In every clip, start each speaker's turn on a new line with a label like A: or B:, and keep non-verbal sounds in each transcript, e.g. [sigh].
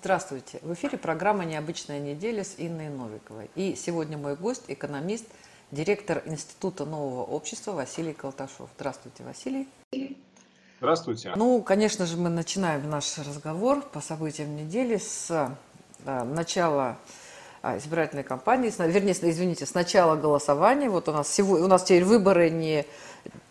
A: Здравствуйте! В эфире программа «Необычная неделя» с Инной Новиковой. И сегодня мой гость – экономист, директор Института нового общества Василий Колташов. Здравствуйте, Василий.
B: Здравствуйте.
A: Ну, конечно же, мы начинаем наш разговор по событиям недели с да, начала а, избирательной кампании, вернее, извините, с начала голосования. Вот у нас, сегодня, у нас теперь выборы не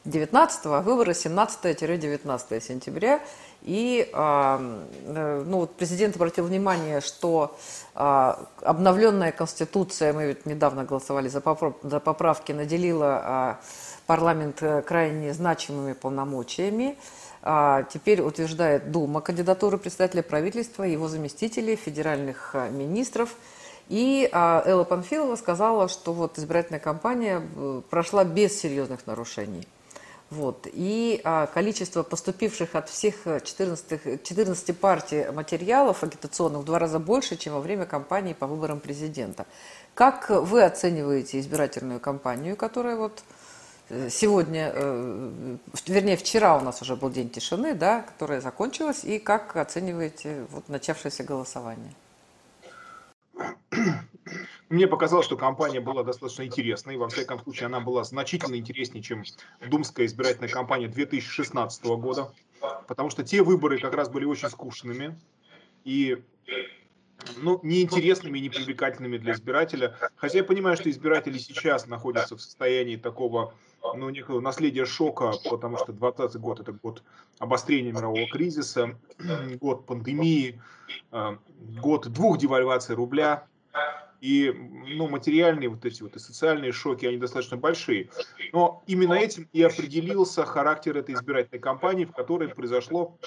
A: 19, а выборы 17-19 сентября. И э, ну, вот президент обратил внимание, что а, обновленная Конституция, мы ведь недавно голосовали за, поправки, наделила а, парламент э, крайне значимыми полномочиями. Теперь утверждает Дума кандидатуры председателя правительства, его заместителей, федеральных министров. И Элла Панфилова сказала, что вот избирательная кампания э, прошла без серьезных нарушений. Вот. И а, количество поступивших от всех 14, 14 партий материалов агитационных в два раза больше, чем во время кампании по выборам президента. Как вы оцениваете избирательную кампанию, которая вот э, сегодня, э, вернее, вчера у нас уже был день тишины, да, которая закончилась, и как оцениваете вот начавшееся голосование?
B: Мне показалось, что кампания была достаточно интересной. Во всяком случае, она была значительно интереснее, чем Думская избирательная кампания 2016 года. Потому что те выборы как раз были очень скучными и ну, неинтересными и непривлекательными для избирателя. Хотя я понимаю, что избиратели сейчас находятся в состоянии такого ну, некого наследия шока, потому что 2020 год – это год обострения мирового кризиса, год пандемии, э, год двух девальваций рубля, и ну, материальные вот эти вот и социальные шоки, они достаточно большие. Но именно этим и определился характер этой избирательной кампании, в которой произошло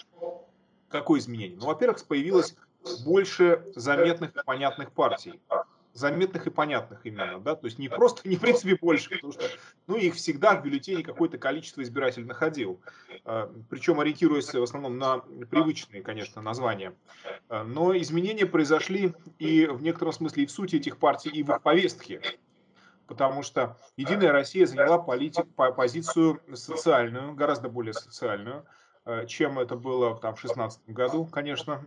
B: какое изменение? Ну, во-первых, появилось больше заметных и понятных партий заметных и понятных именно, да, то есть не просто, не в принципе больше, потому что, ну, их всегда в бюллетене какое-то количество избирателей находил, а, причем ориентируясь в основном на привычные, конечно, названия. А, но изменения произошли и в некотором смысле и в сути этих партий, и в их повестке, потому что Единая Россия заняла политик, позицию социальную, гораздо более социальную, а, чем это было там, в 2016 году, конечно.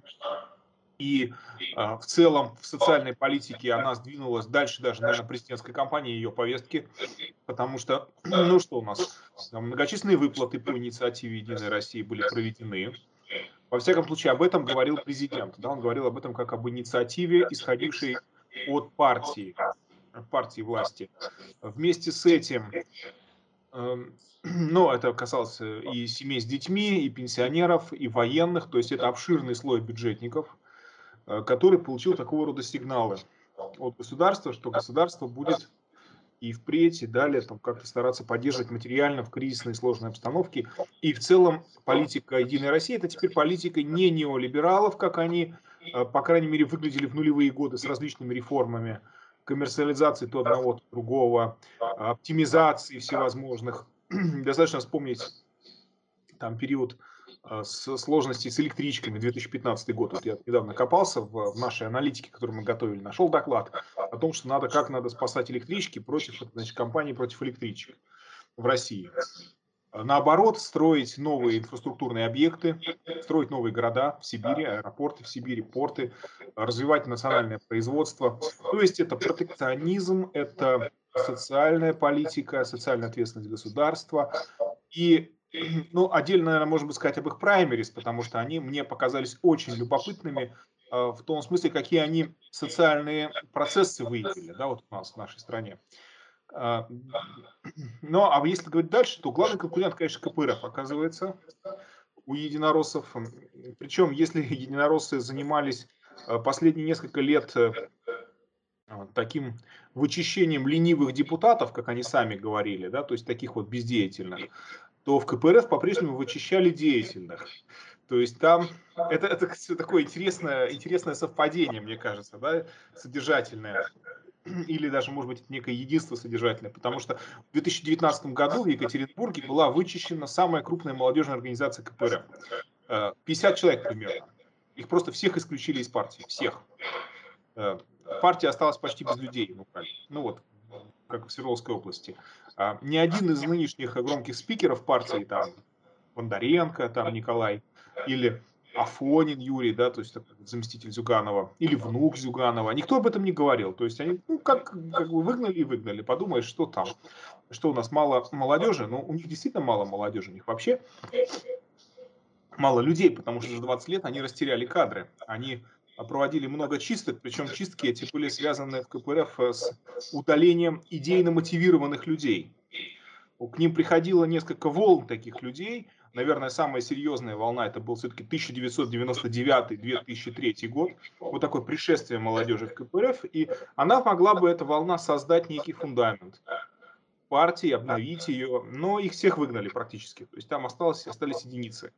B: И э, в целом в социальной политике она сдвинулась дальше даже, наверное, президентской кампании, ее повестки, потому что, [clears throat] ну что у нас, многочисленные выплаты по инициативе «Единой России» были проведены. Во всяком случае, об этом говорил президент. Да, он говорил об этом как об инициативе, исходившей от партии, партии власти. Вместе с этим эм, [clears throat] ну, это касалось и семей с детьми, и пенсионеров, и военных, то есть это обширный слой бюджетников, который получил такого рода сигналы от государства, что государство будет и впредь, и далее там как-то стараться поддерживать материально в кризисной сложной обстановке. И в целом политика Единой России это теперь политика не неолибералов, как они, э, по крайней мере, выглядели в нулевые годы с различными реформами, коммерциализации то одного, то другого, оптимизации всевозможных. [clears throat] Достаточно вспомнить там период с сложностей с электричками 2015 год. Вот я недавно копался в, в нашей аналитике, которую мы готовили, нашел доклад о том, что надо, как надо спасать электрички против значит, компании против электричек в России. Наоборот, строить новые инфраструктурные объекты, строить новые города в Сибири, аэропорты в Сибири, порты, развивать национальное производство. То есть это протекционизм, это социальная политика, социальная ответственность государства. И [clears throat] ну, отдельно, наверное, можно бы сказать об их праймерис, потому что они мне показались очень любопытными э, в том смысле, какие они социальные процессы выявили, да, вот у нас в нашей стране. Э, [clears throat] ну, а если говорить дальше, то главный конкурент, конечно, КПРФ оказывается у единороссов. Причем, если [laughs] единороссы занимались э, последние несколько лет э, таким вычищением ленивых депутатов, как они сами говорили, да, то есть таких вот бездеятельных, то в КПРФ по-прежнему вычищали деятельных. То есть там это, это такое интересное, интересное совпадение, мне кажется, да, содержательное. Или даже, может быть, некое единство содержательное, потому что в 2019 году в Екатеринбурге была вычищена самая крупная молодежная организация КПРФ. 50 э, человек примерно. Их просто всех исключили из партии, всех. Э, партия осталась почти без людей. Ну, ну вот, как в Свердловской области. А, ни один из нынешних громких спикеров партии, там, Бондаренко, там, Николай, или Афонин Юрий, да, то есть заместитель Зюганова, или внук Зюганова. Никто об этом не говорил. То есть они, ну, как, как бы выгнали и выгнали. Подумаешь, что там, что у нас мало молодежи. Ну, у них действительно мало молодежи. У них вообще мало людей, потому что за 20 лет они растеряли кадры. Они проводили много чисток, причем чистки эти были связаны в КПРФ с удалением идейно мотивированных людей. К ним приходило несколько волн таких людей. Наверное, самая серьезная волна это был все-таки 1999-2003 год. Вот такое пришествие молодежи в КПРФ. И она могла бы, эта волна, создать некий фундамент партии, обновить ее. Но их всех выгнали практически. То есть там осталось, остались единицы.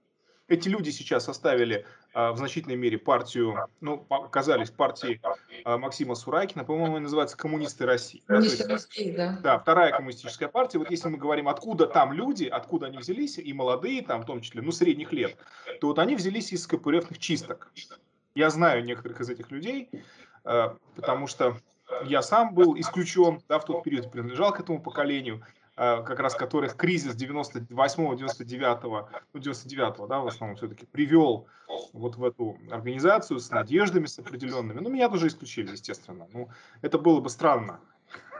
B: Эти люди сейчас составили а, в значительной мере партию, ну, оказались партией а, Максима Сурайкина, по-моему, называется «Коммунисты России».
A: Коммунисты России, да.
B: Да, вторая коммунистическая партия. Вот если мы говорим, откуда там люди, откуда они взялись, и молодые там, в том числе, ну, средних лет, то вот они взялись из КПРФных чисток. Я знаю некоторых из этих людей, а, потому что я сам был исключен, да, в тот период принадлежал к этому поколению. Э, как раз которых кризис 98-99, ну 99 да, в основном все-таки привел вот в эту организацию с надеждами, с определенными. Ну, меня тоже исключили, естественно. Ну, это было бы странно. [laughs]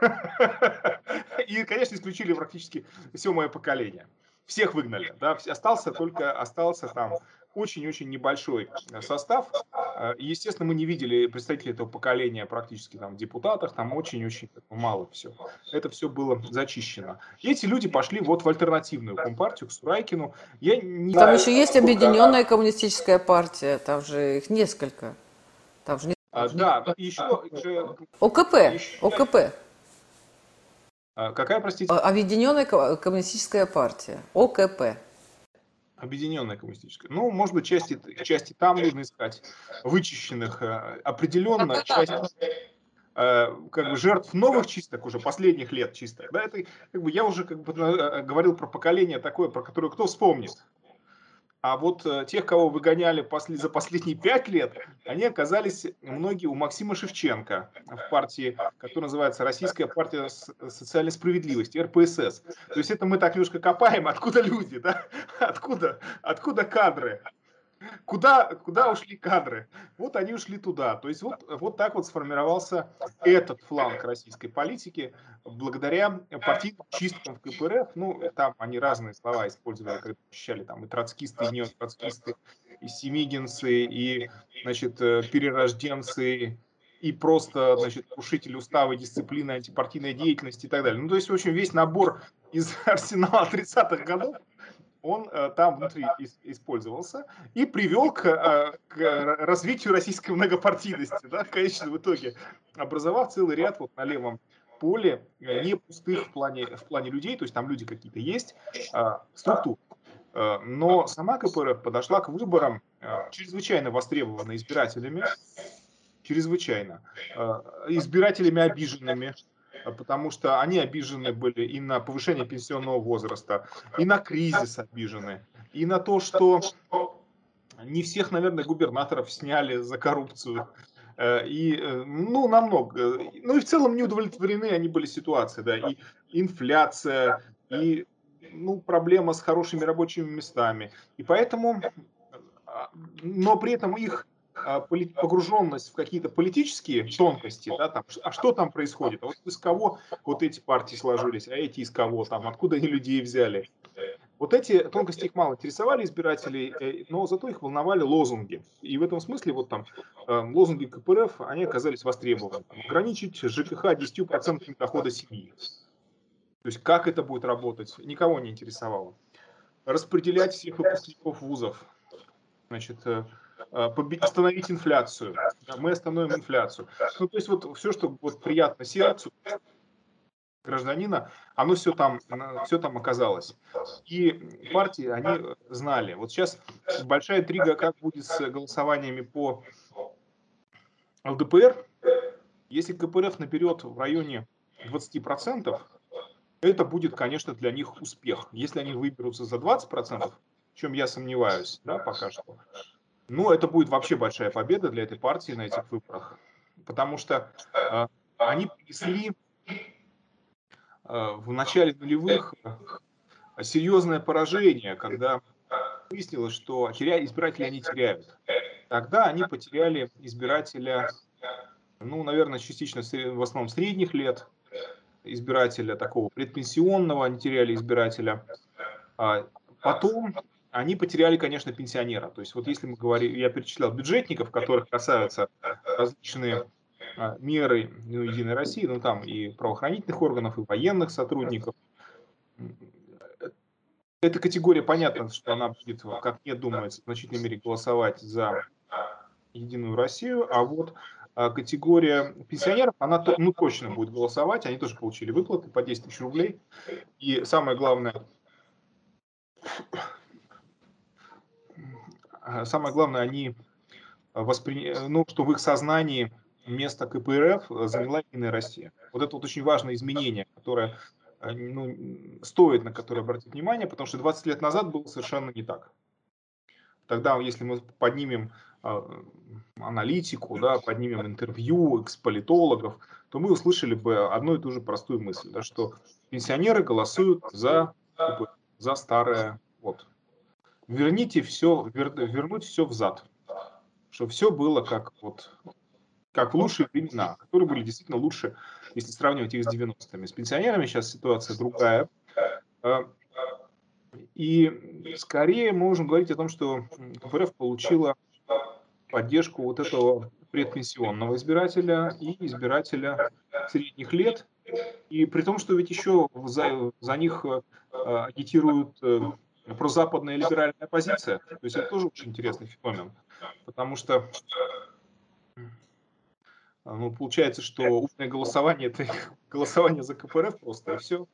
B: И, конечно, исключили практически все мое поколение. Всех выгнали, да, остался только, остался там очень-очень небольшой э, состав. Э, естественно, мы не видели представителей этого поколения практически там в депутатах, там очень-очень мало все. Это все было зачищено. И эти люди пошли вот в альтернативную компартию, к Сурайкину.
A: Я не... Там еще есть объединенная коммунистическая партия, там же их несколько.
B: Там же а, да, еще...
A: ОКП, еще... ОКП.
B: А, какая, простите?
A: Объединенная коммунистическая партия, ОКП.
B: Объединенная коммунистическая. Ну, может быть, части, части там нужно искать, вычищенных. Э, определенно, часть э, как бы жертв новых чисток, уже последних лет чисток. Да, это, как бы, я уже как бы, э, говорил про поколение такое, про которое кто вспомнит. А вот э, тех, кого выгоняли после, за последние пять лет, они оказались многие у Максима Шевченко в партии, которая называется Российская партия социальной справедливости, РПСС. То есть это мы так немножко копаем, откуда люди, да? откуда, откуда кадры. Куда, куда ушли кадры? Вот они ушли туда. То есть вот, вот так вот сформировался этот фланг российской политики благодаря партийным чисткам в КПРФ. Ну, там они разные слова использовали, когда ощущали там и троцкисты, и неотроцкисты, и семигинцы, и, значит, э, перерожденцы, и просто, значит, крушитель устава, дисциплины, антипартийной деятельности и так далее. Ну, то есть, в общем, весь набор из [laughs] арсенала 30-х годов он э, там внутри ис- использовался и привел к, э, к развитию российской многопартийности, да, в конечном итоге, образовав целый ряд вот на левом поле э, не пустых в плане, в плане людей, то есть там люди какие-то есть, э, структур. Но сама КПРФ подошла к выборам чрезвычайно востребованной избирателями, чрезвычайно, избирателями обиженными, а потому что они обижены были и на повышение пенсионного возраста, и на кризис обижены, и на то, что не всех, наверное, губернаторов сняли за коррупцию. Э, и, э, ну, намного. Ну, и в целом не удовлетворены они были ситуацией, да, и инфляция, и, ну, проблема с хорошими рабочими местами. И поэтому, а, но при этом их а, погруженность в какие-то политические тонкости, да, там, а что там происходит, а вот из кого вот эти партии сложились, а эти из кого там, откуда они людей взяли. Вот эти тонкости их мало интересовали избирателей, э, но зато их волновали лозунги. И в этом смысле вот там эм, лозунги КПРФ, они оказались востребованы. Ограничить ЖКХ 10% дохода семьи. То есть как это будет работать, никого не интересовало. Распределять всех выпускников вузов. Значит, э, Э, остановить инфляцию. Мы остановим инфляцию. Ну, то есть вот все, что вот приятно сердцу гражданина, оно все там, все там оказалось. И партии, они знали. Вот сейчас большая интрига, как будет с голосованиями по ЛДПР. Если КПРФ наберет в районе 20%, это будет, конечно, для них успех. Если они выберутся за 20%, в чем я сомневаюсь, да, пока что, ну, это будет вообще большая победа для этой партии на этих выборах, потому что э, они принесли э, в начале нулевых э, серьезное поражение, когда выяснилось, что теря... избиратели они теряют. Тогда они потеряли избирателя, ну, наверное, частично в основном средних лет, избирателя такого предпенсионного, они теряли избирателя. А потом они потеряли, конечно, пенсионера. То есть вот если мы говорим, я перечислял бюджетников, которых касаются различные а, меры ну, Единой России, ну там и правоохранительных органов, и военных сотрудников. Эта категория, понятно, что она будет, как мне думается, в значительной мере голосовать за Единую Россию, а вот а, категория пенсионеров, она ну, точно будет голосовать, они тоже получили выплаты по 10 тысяч рублей. И самое главное, самое главное, они восприняли, ну, что в их сознании место КПРФ заняла Единая Россия. Вот это вот очень важное изменение, которое э, ну, стоит на которое обратить внимание, потому что 20 лет назад было совершенно не так. Тогда, если мы поднимем э, аналитику, да, поднимем интервью эксполитологов, то мы услышали бы одну и ту же простую мысль, да, что пенсионеры голосуют за, за старое. Вот верните все, вер, вернуть все взад, чтобы все было как вот как лучшие времена, которые были действительно лучше, если сравнивать их с 90-ми. С пенсионерами сейчас ситуация другая. А, и скорее мы можем говорить о том, что КПРФ получила поддержку вот этого предпенсионного избирателя и избирателя средних лет. И при том, что ведь еще за, за них а, агитируют э, прозападная либеральная оппозиция. То есть это тоже очень интересный феномен. Потому что ну, получается, что умное голосование это [laughs] голосование за КПРФ просто и все.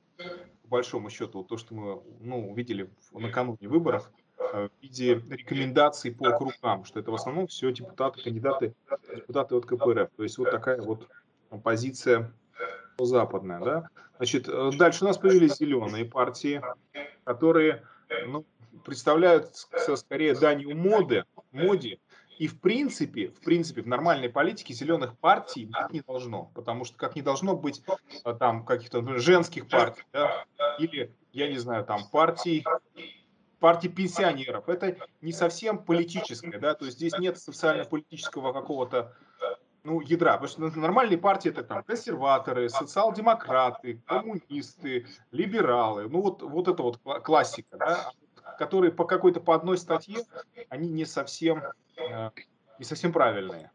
B: По большому счету, то, что мы ну, увидели накануне выборов, э, в виде рекомендаций по округам, что это в основном все депутаты, кандидаты, депутаты от КПРФ. То есть вот такая вот позиция западная. Да? Значит, э, дальше у нас появились зеленые партии, которые ну, представляют скорее данью моды, моде, и в принципе, в принципе, в нормальной политике зеленых партий быть не должно, потому что как не должно быть э, там каких-то женских партий, да, или, я не знаю, там партий, партий пенсионеров. Это не совсем политическое, да, то есть здесь нет социально-политического какого-то ну, ядра. Потому что нормальные партии это там консерваторы, социал-демократы, коммунисты, либералы. Ну, вот, вот это вот классика, да, которые по какой-то по одной статье, они не совсем, э, не совсем правильные.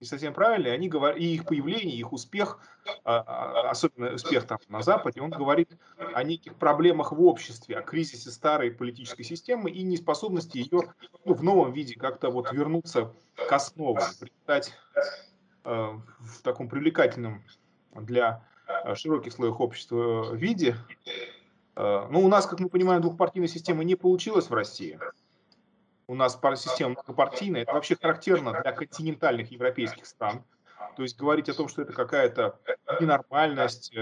B: Не совсем правильные, они говорят, и их появление, их успех, а, особенно успех там на Западе, он говорит о неких проблемах в обществе, о кризисе старой политической системы и неспособности ее ну, в новом виде как-то вот вернуться к основам, придать Э, в таком привлекательном для э, широких слоев общества виде. Э, ну, у нас, как мы понимаем, двухпартийная система не получилась в России. У нас система многопартийная. Это вообще характерно для континентальных европейских стран. То есть говорить о том, что это какая-то ненормальность,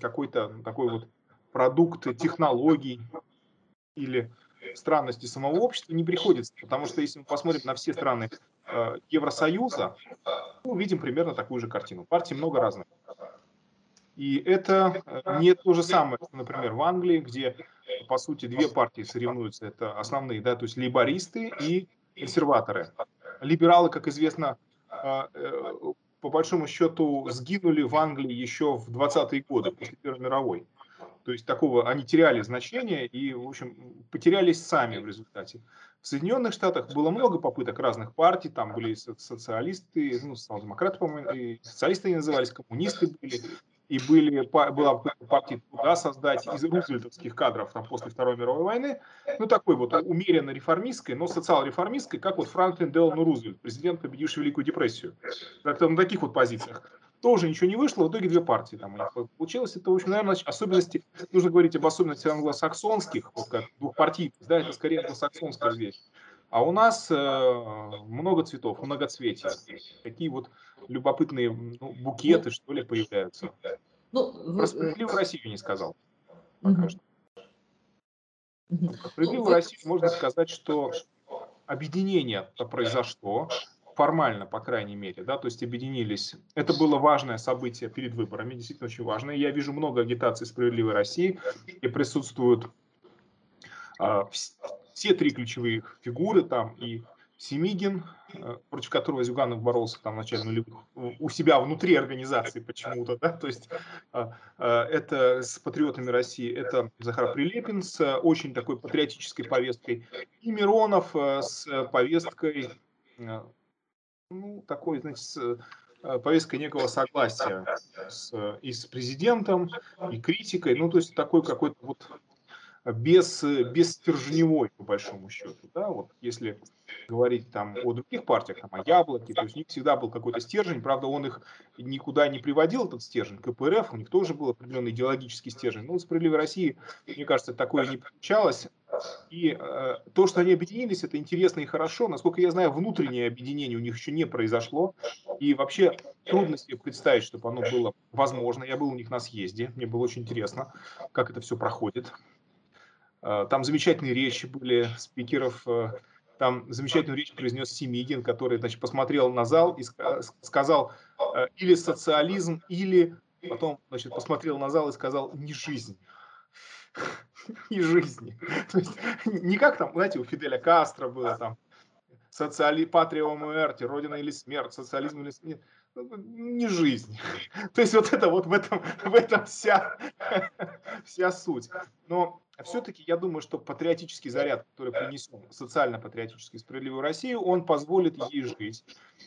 B: какой-то такой вот продукт технологий или странности самого общества не приходится. Потому что если мы посмотрим на все страны Евросоюза, мы увидим примерно такую же картину. Партий много разных. И это э, не то же самое, например, в Англии, где, по сути, две партии соревнуются. Это основные, да, то есть либористы и консерваторы. Либералы, как известно, э, э, по большому счету сгинули в Англии еще в 20-е годы, после Первой мировой. То есть такого они теряли значение и, в общем, потерялись сами в результате. В Соединенных Штатах было много попыток разных партий, там были социалисты, ну, социал-демократы, по-моему, социалисты они назывались, коммунисты были, и были, была партия труда создать из рузвельтовских кадров там, после Второй мировой войны, ну такой вот умеренно реформистской, но социал-реформистской, как вот Франклин Делану Рузвельт, президент, победивший Великую депрессию. Как-то на таких вот позициях тоже ничего не вышло, в итоге две партии там у них получилось. Это, в общем, наверное, особенности, нужно говорить об особенностях англосаксонских, вот как двухпартийных, да, это скорее англосаксонская вещь. А у нас э, много цветов, многоцветия. Такие вот любопытные ну, букеты, что ли, появляются. Ну, Про справедливую Россию не сказал. Пока что. Про справедливую Россию можно сказать, что объединение-то произошло, формально, по крайней мере, да, то есть объединились. Это было важное событие перед выборами, действительно очень важное. Я вижу много агитаций «Справедливой России», и присутствуют э, все три ключевые фигуры там и Семигин, э, против которого Зюганов боролся там вначале ну, у себя внутри организации почему-то, да, то есть э, э, это с патриотами России, это Захар Прилепин с очень такой патриотической повесткой, и Миронов с повесткой, ну, такой, значит, с повесткой некого согласия с, и с президентом, и критикой, ну, то есть такой какой-то вот без, без стержневой, по большому счету, да, вот если говорить там о других партиях, там, о Яблоке, то есть у них всегда был какой-то стержень, правда, он их никуда не приводил, этот стержень, КПРФ, у них тоже был определенный идеологический стержень, но у «Справедливой России», мне кажется, такое не получалось, и э, то, что они объединились, это интересно и хорошо, насколько я знаю, внутреннее объединение у них еще не произошло, и вообще трудно себе представить, чтобы оно было возможно, я был у них на съезде, мне было очень интересно, как это все проходит, э, там замечательные речи были спикеров, э, там замечательную речь произнес Семигин, который значит, посмотрел на зал и сказал э, или социализм, или потом значит, посмотрел на зал и сказал не жизнь. [laughs] Не жизни. [laughs] То есть не как там, знаете, у Фиделя Кастро было там социали, патрия омуэрти, родина или смерть, социализм или смерть. Ну, не жизнь. [laughs] То есть вот это вот в этом, в этом вся, [laughs] вся суть. Но все-таки я думаю, что патриотический заряд, который принесен социально-патриотический справедливую Россию, он позволит ей жить.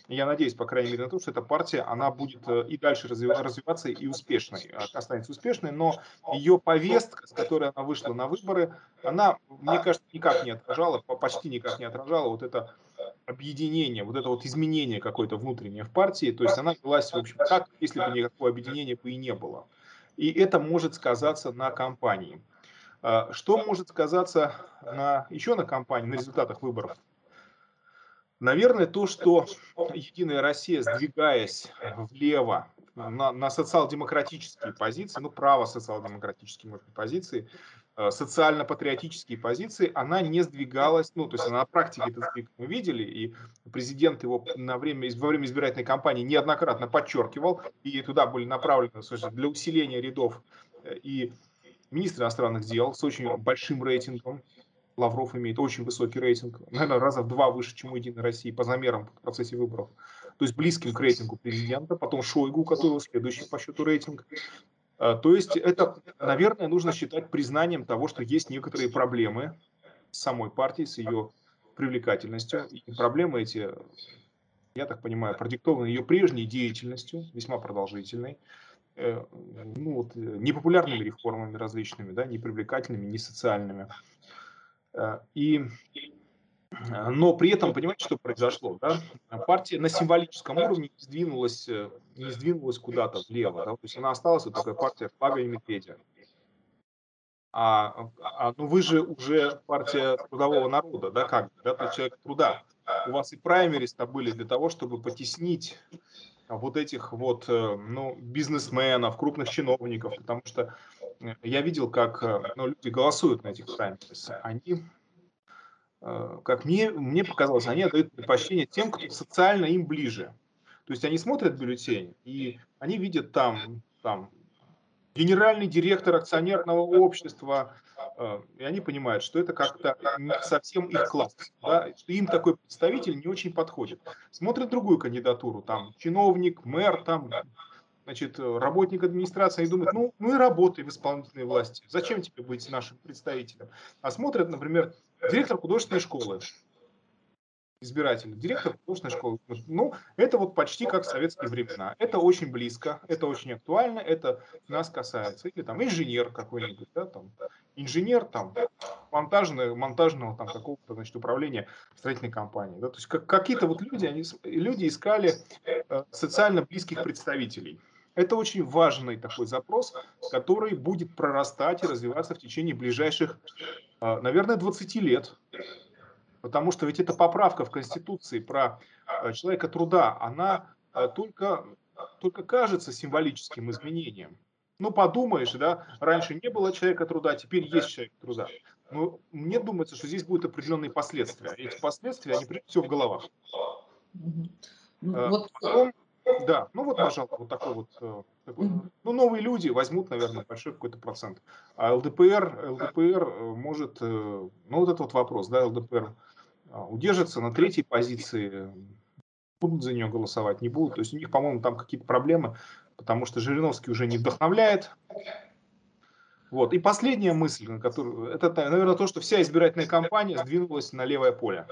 B: Я надеюсь, по крайней мере, на то, что эта партия, она будет э, и дальше развиваться и успешной, а, останется успешной, но ее повестка, с которой она вышла на выборы, она, мне кажется, никак не отражала, почти никак не отражала вот это объединение, вот это вот изменение какое-то внутреннее в партии, то есть она велась, в общем, так, если бы никакого объединения бы и не было. И это может сказаться на кампании. А, что может сказаться на, еще на кампании, на результатах выборов? Наверное, то, что Единая Россия, сдвигаясь влево на, на социал-демократические позиции, ну, право-социал-демократические может, позиции, социально-патриотические позиции, она не сдвигалась, ну, то есть на практике этот сдвиг мы видели, и президент его на время, во время избирательной кампании неоднократно подчеркивал, и туда были направлены слушай, для усиления рядов э, и министр иностранных дел с очень большим рейтингом, Лавров имеет очень высокий рейтинг, наверное, раза в два выше, чем у Единой России по замерам в процессе выборов. То есть близким к рейтингу президента, потом Шойгу, у которого следующий по счету рейтинг, то есть это, наверное, нужно считать признанием того, что есть некоторые проблемы с самой партией, с ее привлекательностью. И проблемы эти, я так понимаю, продиктованы ее прежней деятельностью, весьма продолжительной, э, ну, вот, непопулярными реформами различными, да, непривлекательными, не социальными. Э, и а, но при этом, понимаете, что произошло? Да? Партия на символическом уровне не сдвинулась, э, не сдвинулась куда-то влево. Да? То есть она осталась вот такая партия флага и медведя. А, а ну вы же уже партия трудового народа, да, как да, то человек труда. У вас и праймерис-то были для того, чтобы потеснить вот этих вот, э, ну, бизнесменов, крупных чиновников, потому что э, я видел, как ну, люди голосуют на этих праймерис. Они Э, как мне, мне показалось, они отдают предпочтение тем, кто социально им ближе. То есть они смотрят бюллетень, и они видят там, там генеральный директор акционерного общества, э, и они понимают, что это как-то не совсем их класс, да, что им такой представитель не очень подходит. Смотрят другую кандидатуру, там чиновник, мэр, там значит, работник администрации и думает, ну, ну и работай в исполнительной власти. Зачем тебе быть нашим представителем? А смотрят, например, директор художественной школы, избиратель, директор художественной школы. Ну, это вот почти как в советские времена. Это очень близко, это очень актуально, это нас касается. Или там инженер какой-нибудь, да, там, инженер там монтажного, монтажного там какого-то, значит, управления строительной компанией. Да, то есть как, какие-то вот люди, они, люди искали э, социально близких представителей. Это очень важный такой запрос, который будет прорастать и развиваться в течение ближайших, а, наверное, 20 лет. Потому что ведь эта поправка в Конституции про а, человека труда, она а, только, только кажется символическим изменением. Ну, подумаешь, да, раньше не было человека труда, теперь есть человек труда. Но мне думается, что здесь будут определенные последствия. Эти последствия, они прежде всего в головах.
A: Вот.
B: Потом, да, ну вот, пожалуйста, вот такой вот, э, такой, ну, новые люди возьмут, наверное, большой какой-то процент. А ЛДПР, ЛДПР э, может, э, ну, вот этот вот вопрос, да, ЛДПР удержится на третьей позиции, будут за нее голосовать, не будут. То есть у них, по-моему, там какие-то проблемы, потому что Жириновский уже не вдохновляет. Вот. И последняя мысль, на которую, это, наверное, то, что вся избирательная кампания сдвинулась на левое поле.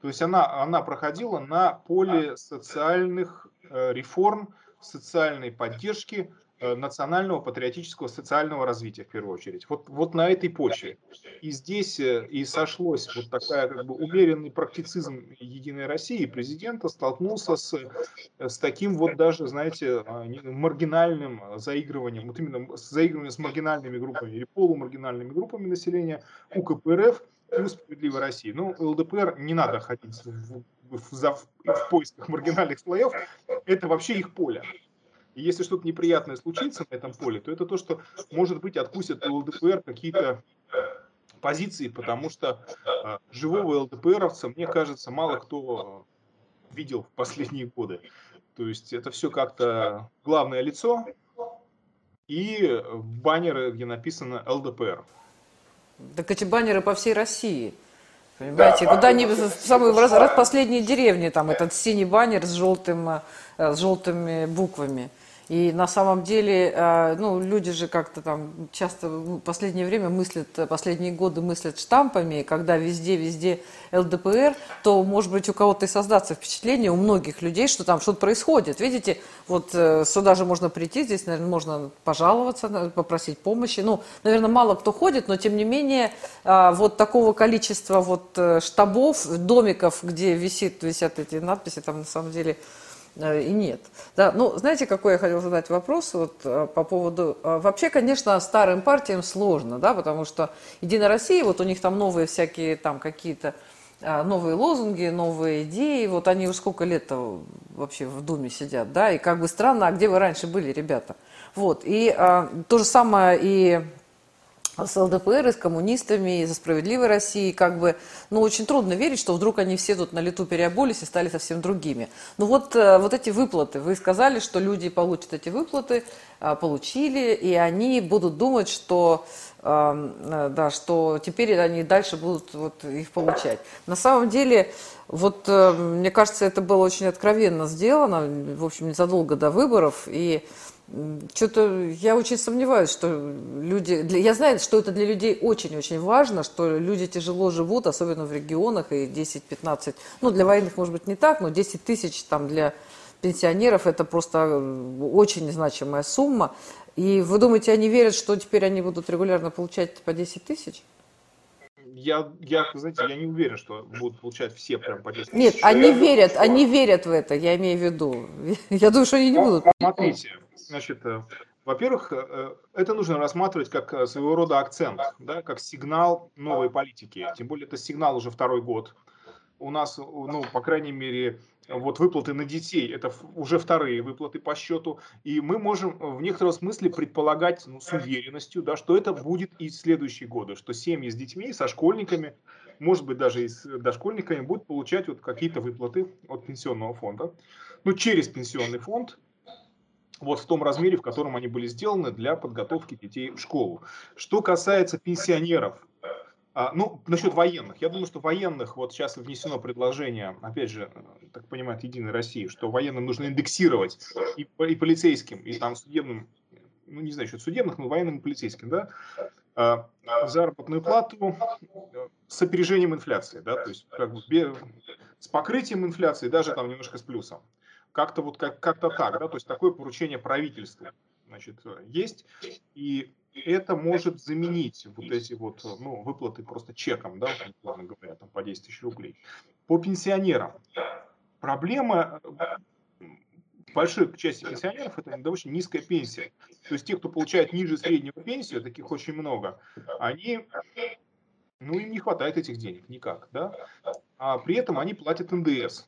B: То есть она, она проходила на поле социальных реформ, социальной поддержки, Э, национального патриотического социального развития в первую очередь. Вот, вот на этой почве. И здесь э, и сошлось вот такая как бы умеренный практицизм Единой России. Президента столкнулся с, э, с таким вот даже, знаете, маргинальным заигрыванием, вот именно с заигрыванием с маргинальными группами или полумаргинальными группами населения у КПРФ и у Справедливой России. Ну, ЛДПР не надо ходить в, в, в, в поисках маргинальных слоев, это вообще их поле. И если что-то неприятное случится на этом поле, то это то, что, может быть, отпустят у ЛДПР какие-то позиции, потому что э, живого ЛДПРовца, мне кажется, мало кто видел в последние годы. То есть это все как-то главное лицо и баннеры, где написано ЛДПР.
A: Так эти баннеры по всей России. Понимаете, да, куда они в самые раз, раз последние деревни, там этот синий баннер с желтым, э, с желтыми буквами. И на самом деле, э, ну, люди же как-то там часто в последнее время мыслят, последние годы мыслят штампами, когда везде-везде ЛДПР, то, может быть, у кого-то и создаться впечатление, у многих людей, что там что-то происходит. Видите, вот э, сюда же можно прийти, здесь, наверное, можно пожаловаться, попросить помощи. Ну, наверное, мало кто ходит, но, тем не менее, э, вот такого количества вот штабов, домиков, где висит, висят эти надписи, там, на самом деле, Э, и нет. Да, ну, знаете, какой я хотела задать вопрос вот, э, по поводу... Э, вообще, конечно, старым партиям сложно, да, потому что Единая Россия, вот у них там новые всякие там какие-то новые лозунги, новые идеи, вот они уже сколько лет вообще в Думе сидят, да, и как бы странно, а где вы раньше были, ребята? Вот, и а, то же самое и с ЛДПР, и с коммунистами, и за справедливой Россией, как бы, ну, очень трудно верить, что вдруг они все тут на лету переобулись и стали совсем другими. Ну, вот, э, вот эти выплаты, вы сказали, что люди получат эти выплаты, а, получили, и они будут думать, что, э, да, что теперь они дальше будут вот их получать. На самом деле, вот, э, мне кажется, это было очень откровенно сделано, в общем, незадолго до выборов, и что-то я очень сомневаюсь, что люди... Для, я знаю, что это для людей очень-очень важно, что люди тяжело живут, особенно в регионах, и 10-15... Ну, для военных, может быть, не так, но 10 тысяч там для пенсионеров это просто э, очень значимая сумма. И вы думаете, они верят, что теперь они будут регулярно получать по 10 тысяч?
B: Я, я, знаете, я не уверен, что будут получать все прям по 10
A: тысяч. Нет, они верят, они верят в это, я имею в виду. [laughs] Я думаю, что они не будут.
B: Смотрите, Значит, э, во-первых, э, э, это нужно рассматривать как своего рода акцент, да, как сигнал новой политики. Тем более это сигнал уже второй год. У нас, ну, по крайней мере, вот выплаты на детей, это уже вторые выплаты по счету, и мы можем в некотором смысле предполагать ну, с уверенностью, да, что это будет и в следующие годы, что семьи с детьми, со школьниками, может быть даже и с дошкольниками будут получать вот какие-то выплаты от пенсионного фонда, ну через пенсионный фонд, вот в том размере, в котором они были сделаны для подготовки детей в школу. Что касается пенсионеров, а, ну, насчет военных. Я думаю, что военных, вот сейчас внесено предложение, опять же, так понимает Единая Россия, что военным нужно индексировать и, и полицейским, и там судебным, ну, не знаю, что судебных, но военным и полицейским, да, а, заработную плату с опережением инфляции, да, то есть как бы с покрытием инфляции, даже там немножко с плюсом. Как-то вот как, как-то так, да, то есть такое поручение правительству, значит, есть, и это может заменить вот эти вот, ну, выплаты просто чеком, да, условно говоря, там по 10 тысяч рублей. По пенсионерам. Проблема большой части пенсионеров это очень низкая пенсия. То есть те, кто получает ниже среднего пенсию, таких очень много, они, ну, им не хватает этих денег никак, да. А при этом они платят НДС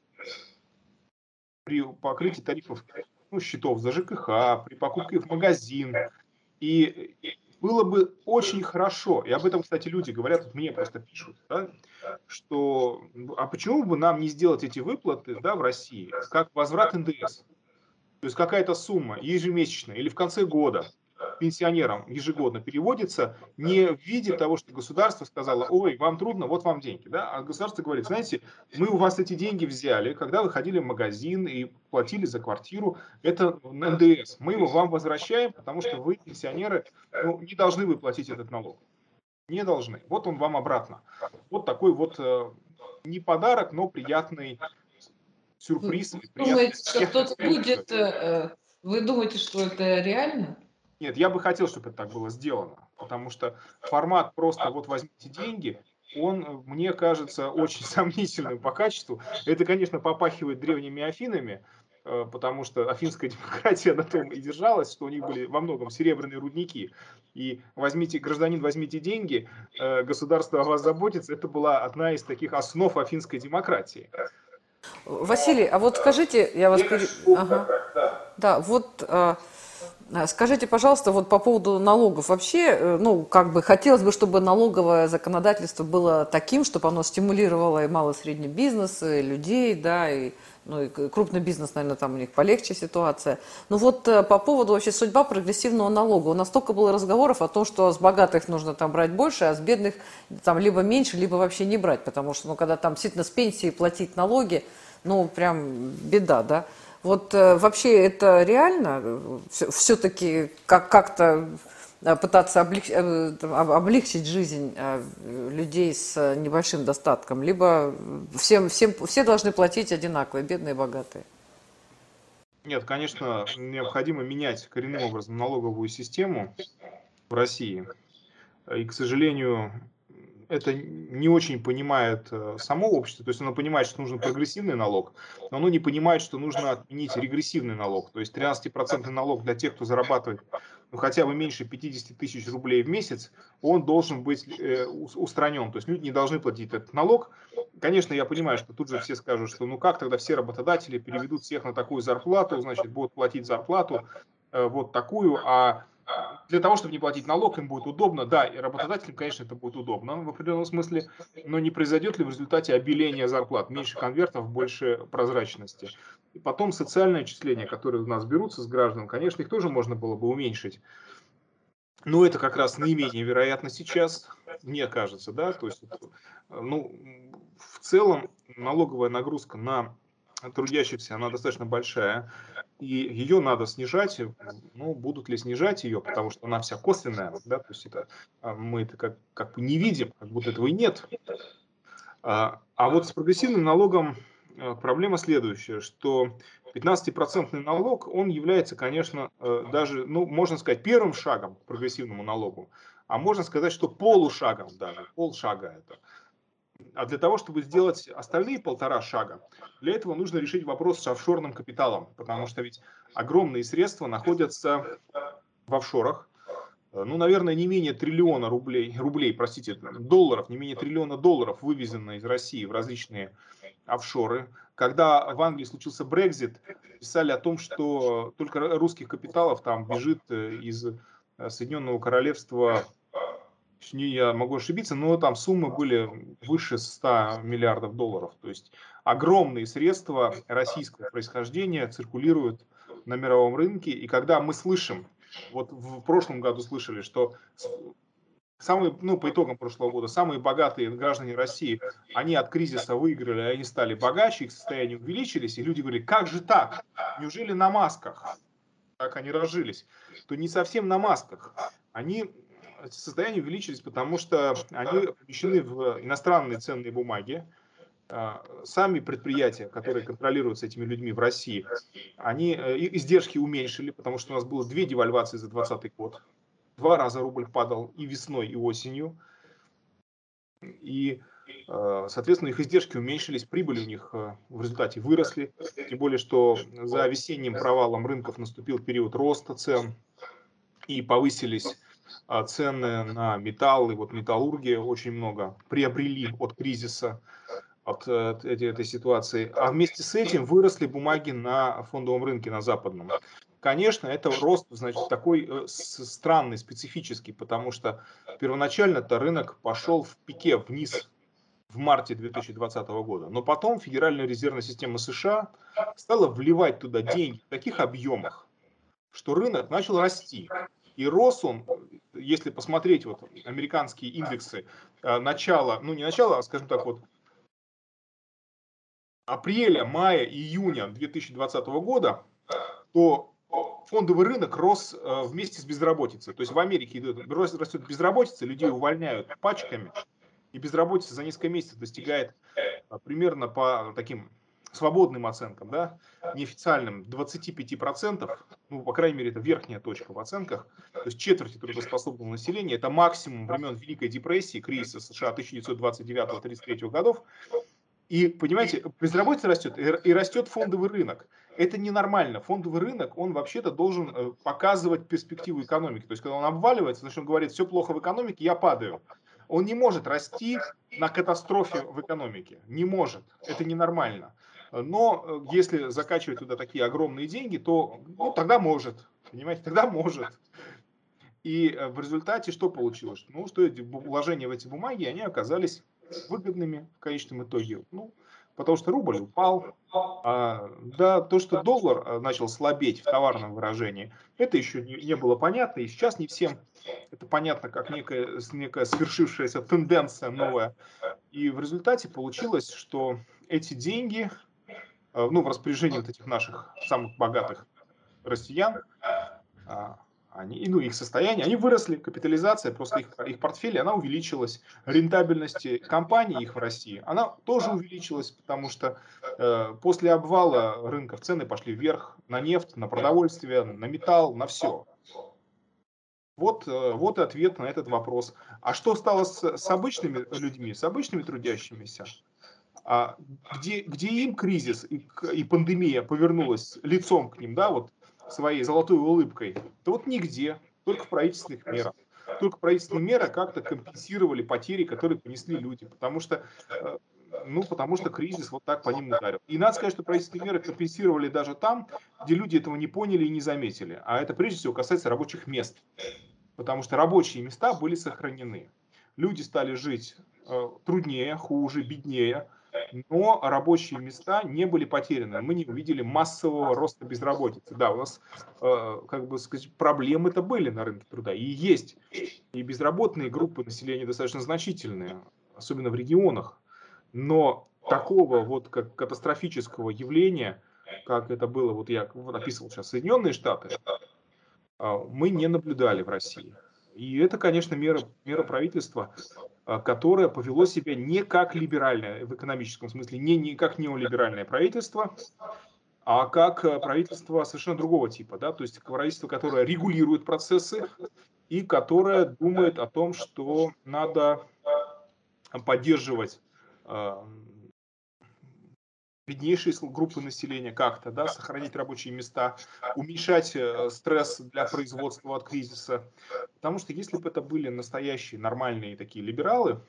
B: при покрытии тарифов ну, счетов за ЖКХ, при покупке в магазин. И было бы очень хорошо, и об этом, кстати, люди говорят, вот мне просто пишут, да, что а почему бы нам не сделать эти выплаты да, в России как возврат НДС? То то есть какая-то сумма ежемесячная или в конце года пенсионерам ежегодно переводится не в виде того, что государство сказало, ой, вам трудно, вот вам деньги. Да? А государство говорит, знаете, мы у вас эти деньги взяли, когда вы ходили в магазин и платили за квартиру, это НДС. Мы его вам возвращаем, потому что вы, пенсионеры, ну, не должны вы платить этот налог. Не должны. Вот он вам обратно. Вот такой вот э, не подарок, но приятный сюрприз. Вы
A: думаете, что кто-то будет... Э, э, вы думаете, что это реально?
B: Нет, я бы хотел, чтобы это так было сделано, потому что формат просто вот возьмите деньги, он, мне кажется, очень [laughs] сомнительным по качеству. Это, конечно, попахивает древними Афинами, э, потому что афинская [laughs] демократия на том и держалась, что у них были во многом серебряные рудники. И возьмите, гражданин, возьмите деньги, э, государство о вас заботится. Это была одна из таких основ афинской демократии.
A: Василий, а вот скажите, я вас... Пере... Ага. Да, вот а, скажите, пожалуйста, вот по поводу налогов. Вообще, э, ну, как бы хотелось бы, чтобы налоговое законодательство было таким, чтобы оно стимулировало и малый и средний бизнес, и людей, да, и, ну, и крупный бизнес, наверное, там у них полегче ситуация. Ну вот э, по поводу вообще судьба прогрессивного налога. У нас столько было разговоров о том, что с богатых нужно там брать больше, а с бедных там либо меньше, либо вообще не брать, потому что, ну, когда там действительно с пенсии платить налоги, ну, прям беда, да. Вот э, вообще это реально? Все-таки как- как-то э, пытаться облег... Э, облегчить жизнь людей с небольшим достатком, либо всем, всем, все должны платить одинаково, бедные и богатые?
B: Нет, конечно, необходимо менять коренным образом налоговую систему в России. И, к сожалению, это не очень понимает э, само общество, то есть оно понимает, что нужен прогрессивный налог, но оно не понимает, что нужно отменить регрессивный налог, то есть 13% налог для тех, кто зарабатывает ну, хотя бы меньше 50 тысяч рублей в месяц, он должен быть э, устранен, то есть люди не должны платить этот налог. Конечно, я понимаю, что тут же все скажут, что ну как тогда все работодатели переведут всех на такую зарплату, значит, будут платить зарплату э, вот такую, а для того, чтобы не платить налог, им будет удобно. Да, и работодателям, конечно, это будет удобно в определенном смысле, но не произойдет ли в результате обеления зарплат? Меньше конвертов, больше прозрачности. И потом социальные отчисления, которые у нас берутся с граждан, конечно, их тоже можно было бы уменьшить. Но это как раз наименее вероятно сейчас, мне кажется, да, то есть, ну, в целом налоговая нагрузка на трудящихся, она достаточно большая и ее надо снижать. Ну, будут ли снижать ее, потому что она вся косвенная, да, то есть это а, мы это как, как бы не видим, как будто этого и нет. А, а вот с прогрессивным налогом а, проблема следующая, что 15% налог, он является, конечно, э, даже, ну, можно сказать, первым шагом к прогрессивному налогу, а можно сказать, что полушагом даже, полшага это. А для того, чтобы сделать остальные полтора шага, для этого нужно решить вопрос с офшорным капиталом, потому что ведь огромные средства находятся в офшорах. Ну, наверное, не менее триллиона рублей, рублей, простите, долларов, не менее триллиона долларов вывезено из России в различные офшоры. Когда в Англии случился Брекзит, писали о том, что только русских капиталов там бежит э, из э, Соединенного Королевства я могу ошибиться, но там суммы были выше 100 миллиардов долларов. То есть огромные средства российского происхождения циркулируют на мировом рынке. И когда мы слышим, вот в прошлом году слышали, что самые, ну, по итогам прошлого года, самые богатые граждане России, они от кризиса выиграли, они стали богаче, их состояние увеличились, и люди говорили, как же так? Неужели на масках? Так они разжились. То не совсем на масках. Они состояния увеличились, потому что они помещены в иностранные ценные бумаги. А, сами предприятия, которые контролируются этими людьми в России, они э, издержки уменьшили, потому что у нас было две девальвации за 2020 год. Два раза рубль падал и весной, и осенью. И, э, соответственно, их издержки уменьшились, прибыли у них э, в результате выросли. Тем более, что за весенним провалом рынков наступил период роста цен и повысились цены на металлы, вот металлургия очень много приобрели от кризиса, от, от этой, этой ситуации. А вместе с этим выросли бумаги на фондовом рынке, на западном. Конечно, это рост, значит, такой э, странный, специфический, потому что первоначально-то рынок пошел в пике вниз. в марте 2020 года. Но потом Федеральная резервная система США стала вливать туда деньги в таких объемах, что рынок начал расти. И рос он, если посмотреть вот американские индексы э, начала, ну не начала, а скажем так вот, апреля, мая, июня 2020 года, то фондовый рынок рос э, вместе с безработицей. То есть в Америке растет безработица, людей увольняют пачками, и безработица за несколько месяцев достигает э, примерно по таким свободным оценкам, да, неофициальным 25%, ну, по крайней мере, это верхняя точка в оценках, то есть четверти трудоспособного населения, это максимум времен Великой депрессии, кризиса США 1929-1933 годов, и, понимаете, безработица растет, и растет фондовый рынок. Это ненормально. Фондовый рынок, он вообще-то должен э, показывать перспективу экономики. То есть, когда он обваливается, значит, он говорит, все плохо в экономике, я падаю. Он не может расти на катастрофе в экономике. Не может. Это ненормально. Но э, если закачивать туда такие огромные деньги, то ну, тогда может. Понимаете, тогда может. И э, в результате что получилось? Ну, что эти вложения в эти бумаги, они оказались выгодными в конечном итоге. Ну, потому что рубль упал. А, да, то, что доллар начал слабеть в товарном выражении, это еще не, не было понятно. И сейчас не всем это понятно, как некая, некая свершившаяся тенденция новая. И в результате получилось, что эти деньги, ну, в распоряжении вот этих наших самых богатых россиян, а, они, ну, их состояние, они выросли, капитализация, просто их, их портфель, она увеличилась, рентабельность компаний их в России, она тоже увеличилась, потому что э, после обвала рынков цены пошли вверх на нефть, на продовольствие, на металл, на все. Вот, э, вот и ответ на этот вопрос. А что стало с, с обычными людьми, с обычными трудящимися? А где, где им кризис и, и пандемия повернулась лицом к ним, да, вот своей золотой улыбкой, то вот нигде, только в правительственных мерах. Только правительственные меры как-то компенсировали потери, которые понесли люди, потому что э, ну, потому что кризис вот так по ним ударил. И надо сказать, что правительственные меры компенсировали даже там, где люди этого не поняли и не заметили. А это прежде всего касается рабочих мест. Потому что рабочие места были сохранены. Люди стали жить э, труднее, хуже, беднее но рабочие места не были потеряны. Мы не увидели массового роста безработицы. Да, у нас, э, как бы сказать, проблемы-то были на рынке труда и есть. И безработные группы населения достаточно значительные, особенно в регионах. Но такого вот как катастрофического явления, как это было, вот я описывал сейчас Соединенные Штаты, э, мы не наблюдали в России. И это, конечно, мера, мера правительства, которое повело себя не как либеральное, в экономическом смысле, не, не как неолиберальное правительство, а как э, правительство совершенно другого типа, да, то есть правительство, которое регулирует процессы и которое думает о том, что надо поддерживать а, беднейшие группы населения как-то, да, сохранить рабочие места, уменьшать э, стресс для производства от кризиса. Потому что если бы это были настоящие нормальные такие либералы,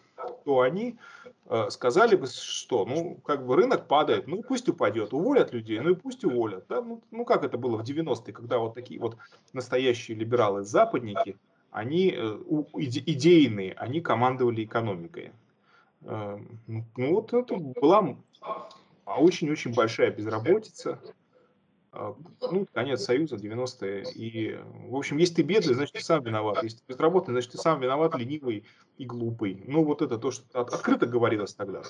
B: то они э, сказали бы, что, ну, как бы рынок падает, ну, пусть упадет, уволят людей, ну, и пусть уволят. Да? Ну, ну, как это было в 90-е, когда вот такие вот настоящие либералы-западники, они э, идейные, они командовали экономикой. Э, ну, вот это была а очень-очень большая безработица. А, ну, конец Союза, 90-е. И, в общем, если ты бедный, значит, ты сам виноват. Если ты безработный, значит, ты сам виноват, ленивый и глупый. Ну, вот это то, что открыто говорилось тогда.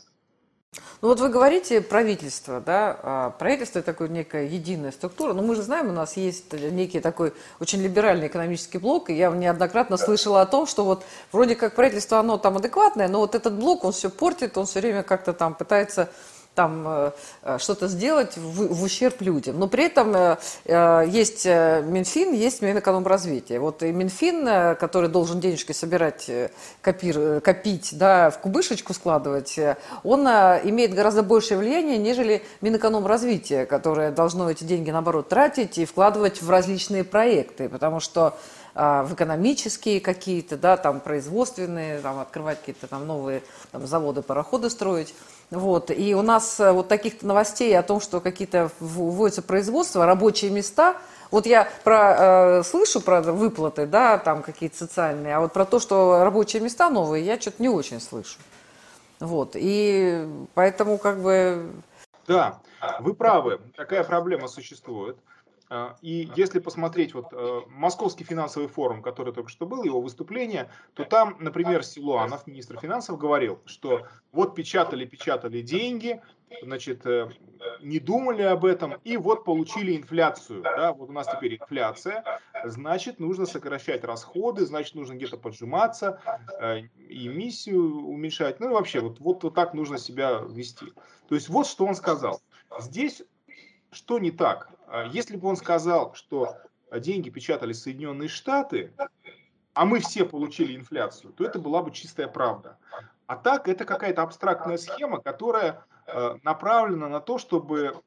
A: Ну вот вы говорите правительство, да, а правительство это такое некая единая структура, но мы же знаем, у нас есть некий такой очень либеральный экономический блок, и я неоднократно слышала о том, что вот вроде как правительство, оно там адекватное, но вот этот блок, он все портит, он все время как-то там пытается там э, э, что-то сделать в, в ущерб людям. Но при этом э, есть Минфин, есть Минэкономразвитие. Вот и Минфин, который должен денежки собирать, копир, копить, да, в кубышечку складывать, он имеет гораздо большее влияние, нежели Минэкономразвитие, которое должно эти деньги, наоборот, тратить и вкладывать в различные проекты. Потому что в экономические какие-то, да, там производственные, там открывать какие-то там новые там, заводы, пароходы строить. Вот. И у нас э, вот таких новостей о том, что какие-то вводятся производства, рабочие места, вот я про, э, слышу про выплаты, да, там какие-то социальные, а вот про то, что рабочие места новые, я что-то не очень слышу. Вот, и поэтому как бы...
B: Да, вы правы, такая проблема существует. А, и если посмотреть вот э, Московский финансовый форум, который только что был, его выступление, то там, например, Силуанов, министр финансов, говорил, что вот печатали-печатали деньги, значит, э, не думали об этом, и вот получили инфляцию. Да? Вот у нас теперь инфляция, значит, нужно сокращать расходы, значит, нужно где-то поджиматься, э, эмиссию уменьшать. Ну и вообще, вот, вот, вот так нужно себя вести. То есть вот что он сказал. Здесь что не так? А если бы он сказал, что деньги печатали Соединенные Штаты, а мы все получили инфляцию, то это была бы чистая правда. А так это какая-то абстрактная схема, которая э, направлена на то, чтобы,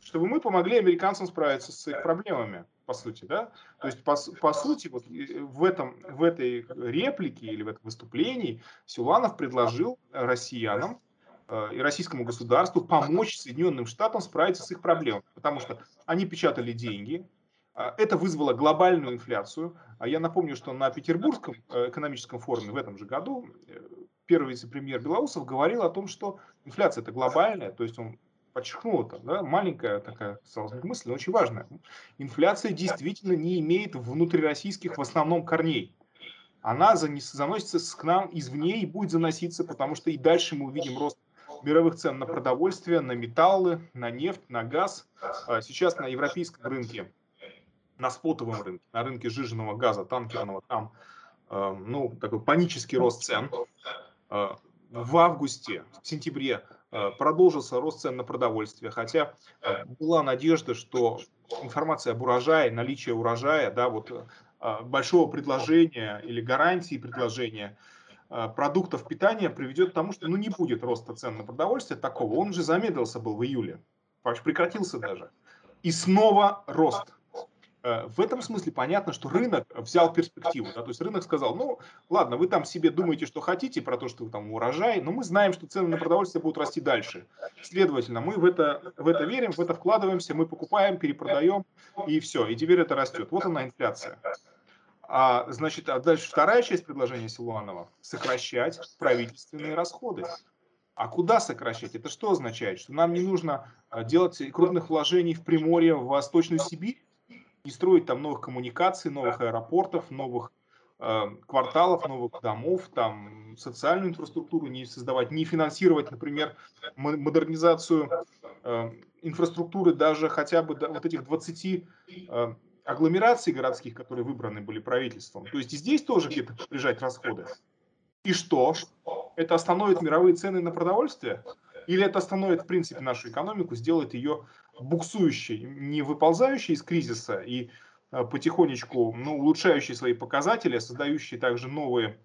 B: чтобы мы помогли американцам справиться с их проблемами, по сути, да? То есть, по, по сути, вот в, этом, в этой реплике или в этом выступлении Силуанов предложил россиянам Э, и российскому государству помочь Соединенным Штатам справиться с их проблемами. Потому что они печатали деньги, а, это вызвало глобальную инфляцию. А я напомню, что на Петербургском э, экономическом форуме в этом же году э, первый вице-премьер Белоусов говорил о том, что инфляция это глобальная, то есть он подчеркнул это, да, маленькая такая, казалось мысль, но очень важная. Инфляция действительно не имеет внутрироссийских в основном корней. Она заносится к нам извне и будет заноситься, потому что и дальше мы увидим рост мировых цен на продовольствие, на металлы, на нефть, на газ. А сейчас на европейском рынке, на спотовом рынке, на рынке жиженного газа, танкерного, там э, ну, такой панический рост цен. Э, в августе, в сентябре продолжился рост цен на продовольствие, хотя была надежда, что информация об урожае, наличие урожая, да, вот большого предложения или гарантии предложения – продуктов питания приведет к тому, что ну, не будет роста цен на продовольствие такого. Он уже замедлился был в июле, прекратился даже. И снова рост. Э, в этом смысле понятно, что рынок взял перспективу. Да? То есть рынок сказал, ну ладно, вы там себе думаете, что хотите про то, что там урожай, но мы знаем, что цены на продовольствие будут расти дальше. Следовательно, мы в это, в это верим, в это вкладываемся, мы покупаем, перепродаем, и все. И теперь это растет. Вот она инфляция. А, значит, а дальше вторая часть предложения Силуанова – сокращать правительственные расходы. А куда сокращать? Это что означает? Что нам не нужно а, делать крупных вложений в Приморье, в Восточную Сибирь, не строить там новых коммуникаций, новых аэропортов, новых э, кварталов, новых домов, там социальную инфраструктуру не создавать, не финансировать, например, модернизацию э, инфраструктуры даже хотя бы до вот этих 20 э, агломераций городских, которые выбраны были правительством. То есть и здесь тоже где-то прижать расходы. И что? Это остановит мировые цены на продовольствие? Или это остановит, в принципе, нашу экономику, сделает ее буксующей, не выползающей из кризиса и э, потихонечку ну, улучшающей свои показатели, создающей также новые,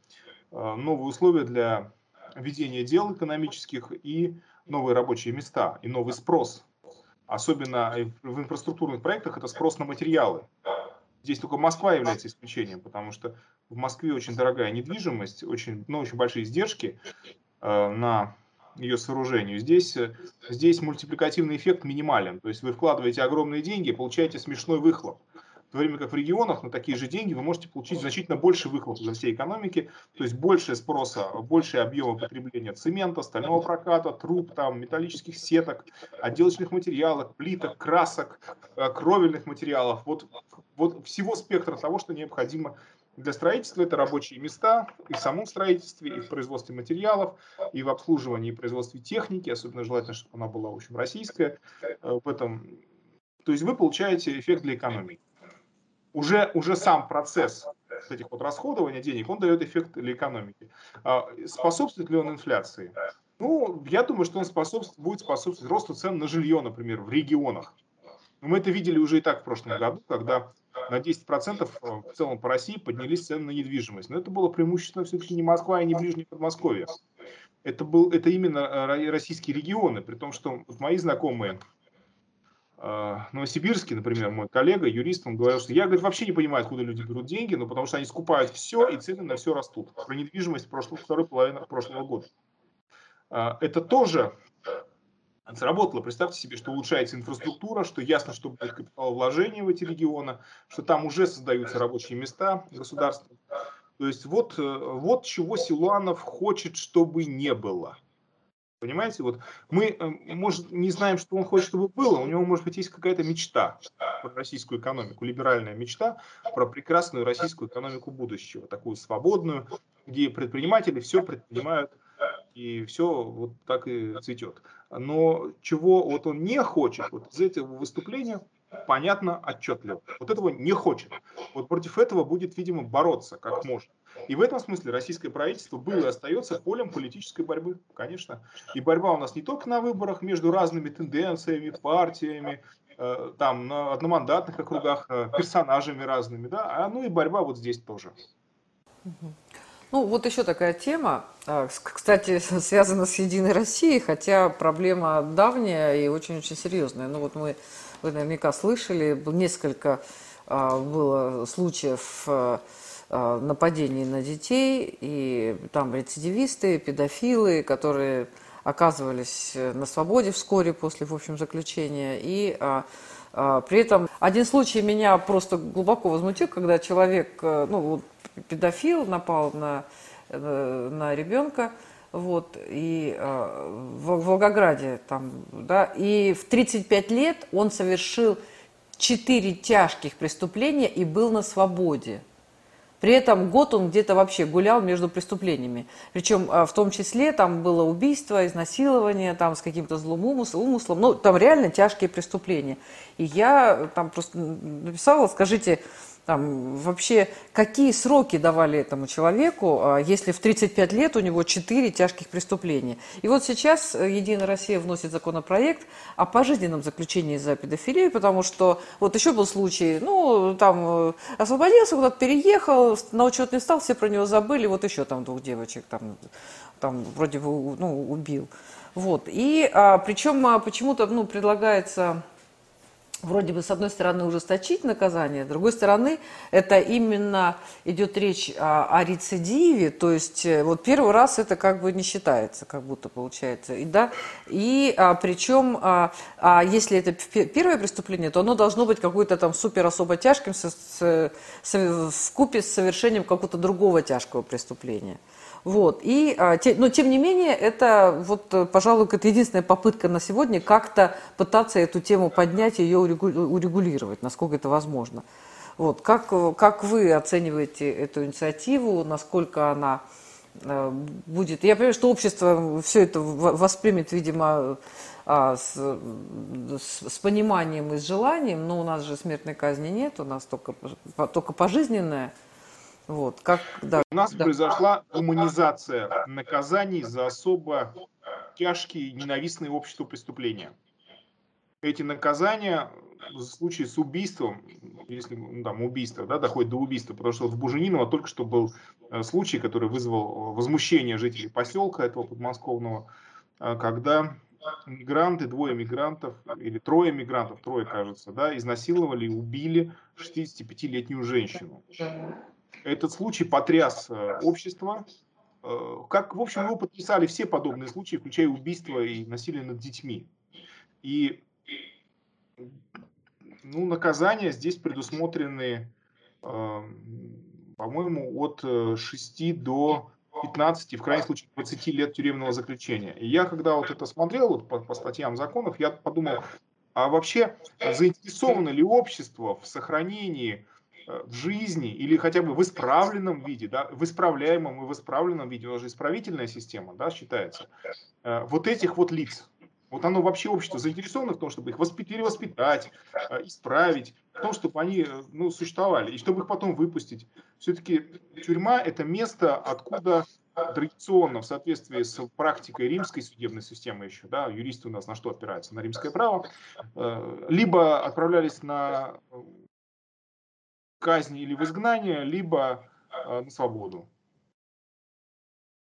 B: э, новые условия для ведения дел экономических и новые рабочие места, и новый спрос особенно в инфраструктурных проектах, это спрос на материалы. Здесь только Москва является исключением, потому что в Москве очень дорогая недвижимость, очень, ну, очень большие издержки э, на ее сооружению. Здесь, э, здесь мультипликативный эффект минимален. То есть вы вкладываете огромные деньги, получаете смешной выхлоп. В то время как в регионах на такие же деньги вы можете получить значительно больше выхлоп для всей экономики, то есть больше спроса, больше объема потребления цемента, стального проката, труб, там, металлических сеток, отделочных материалов, плиток, красок, э, кровельных материалов. Вот, вот всего спектра того, что необходимо для строительства это рабочие места и в самом строительстве, и в производстве материалов, и в обслуживании и производстве техники, особенно желательно, чтобы она была, в общем, российская. Э, в этом... То есть вы получаете эффект для экономики уже, уже сам процесс этих вот расходования денег, он дает эффект для экономики. А способствует ли он инфляции? Ну, я думаю, что он способствует, будет способствовать росту цен на жилье, например, в регионах. Мы это видели уже и так в прошлом году, когда на 10% э, в целом по России поднялись цены на недвижимость. Но это было преимущественно все-таки не Москва и не Ближнее Подмосковье. Это, был, это именно э, российские регионы, при том, что мои знакомые Новосибирске, например, мой коллега, юрист, он говорил, что я говорит, вообще не понимаю, откуда люди берут деньги, но потому что они скупают все, и цены на все растут. Про недвижимость прошлого, второй половины прошлого года. А, это тоже сработало. Представьте себе, что улучшается инфраструктура, что ясно, что будет капиталовложение в эти регионы, что там уже создаются рабочие места государства. То есть вот, э, вот чего Силуанов хочет, чтобы не было. Понимаете, вот мы, э, может, не знаем, что он хочет, чтобы было, у него, может быть, есть какая-то мечта про российскую экономику, либеральная мечта про прекрасную российскую экономику будущего, такую свободную, где предприниматели все предпринимают и все вот так и цветет. Но чего вот он не хочет, вот из этого выступления понятно, отчетливо. Вот этого не хочет. Вот против этого будет, видимо, бороться как можно. И в этом смысле российское правительство было и остается полем политической борьбы, конечно. И борьба у нас не только на выборах между разными тенденциями, партиями, э, там на одномандатных округах, э, персонажами разными, да, а ну и борьба вот здесь тоже.
A: Ну, вот еще такая тема, а, кстати, связана с Единой Россией, хотя проблема давняя и очень-очень серьезная. Ну, вот мы, вы наверняка слышали, несколько а, было случаев а, нападений на детей, и там рецидивисты, педофилы, которые оказывались на свободе вскоре после, в общем, заключения, и при этом один случай меня просто глубоко возмутил, когда человек, э, ну, педофил напал на, э, на ребенка, вот, и э, в Волгограде там, да, и в 35 лет он совершил 4 тяжких преступления и был на свободе. При этом год он где-то вообще гулял между преступлениями. Причем э, в том числе там было убийство, изнасилование, там с каким-то злым умыслом. Ну, там реально тяжкие преступления. И я там просто написала, скажите, там, вообще, какие сроки давали этому человеку, а, если в 35 лет у него 4 тяжких преступления? И вот сейчас э, Единая Россия вносит законопроект о пожизненном заключении за педофилию, потому что вот еще был случай, ну, там э, освободился, куда-то переехал, на учет не стал, все про него забыли, вот еще там двух девочек там, там вроде бы ну, убил. Вот. И а, причем а, почему-то ну, предлагается вроде бы, с одной стороны, ужесточить наказание, с другой стороны, это именно идет речь о, о рецидиве, то есть э, вот первый раз это как бы не считается, как будто получается. И, да, и а, причем, а, а если это первое преступление, то оно должно быть какое-то там супер особо тяжким с, с, в купе с совершением какого-то другого тяжкого преступления. Вот. И, а, но тем не менее, это, вот, э, пожалуй, это единственная попытка на сегодня как-то пытаться эту тему поднять и ее урегулировать, насколько это возможно. Вот. Как, как вы оцениваете эту инициативу, насколько она э, будет... Я понимаю, что общество все это воспримет, видимо, а, с, с, с пониманием и с желанием, но у нас же смертной казни нет, у нас только, только пожизненная. Вот, как,
B: да, У нас да. произошла гуманизация наказаний за особо тяжкие ненавистные обществу преступления. Эти наказания в случае с убийством, если ну, там убийство, да, доходит до убийства, потому что вот в Бужениново только что был э, случай, который вызвал возмущение жителей поселка этого подмосковного, э, когда мигранты, двое мигрантов, или трое мигрантов, трое, кажется, да, изнасиловали и убили 65-летнюю женщину. Этот случай потряс э, общество. Э, как, в общем, его потрясали все подобные случаи, включая убийство и насилие над детьми. И ну, наказания здесь предусмотрены, э, по-моему, от 6 до 15, в крайнем случае 20 лет тюремного заключения. И я, когда вот это смотрел вот по, по статьям законов, я подумал, а вообще заинтересовано ли общество в сохранении в жизни или хотя бы в исправленном виде, да, в исправляемом и в исправленном виде, уже исправительная система, да, считается, э, вот этих вот лиц, вот оно вообще общество заинтересовано в том, чтобы их воспитать, перевоспитать, э, исправить, в том, чтобы они ну, существовали, и чтобы их потом выпустить. Все-таки тюрьма – это место, откуда традиционно, в соответствии с практикой римской судебной системы еще, да, юристы у нас на что опираются? На римское право, либо отправлялись на казни или в изгнание, либо э, на свободу.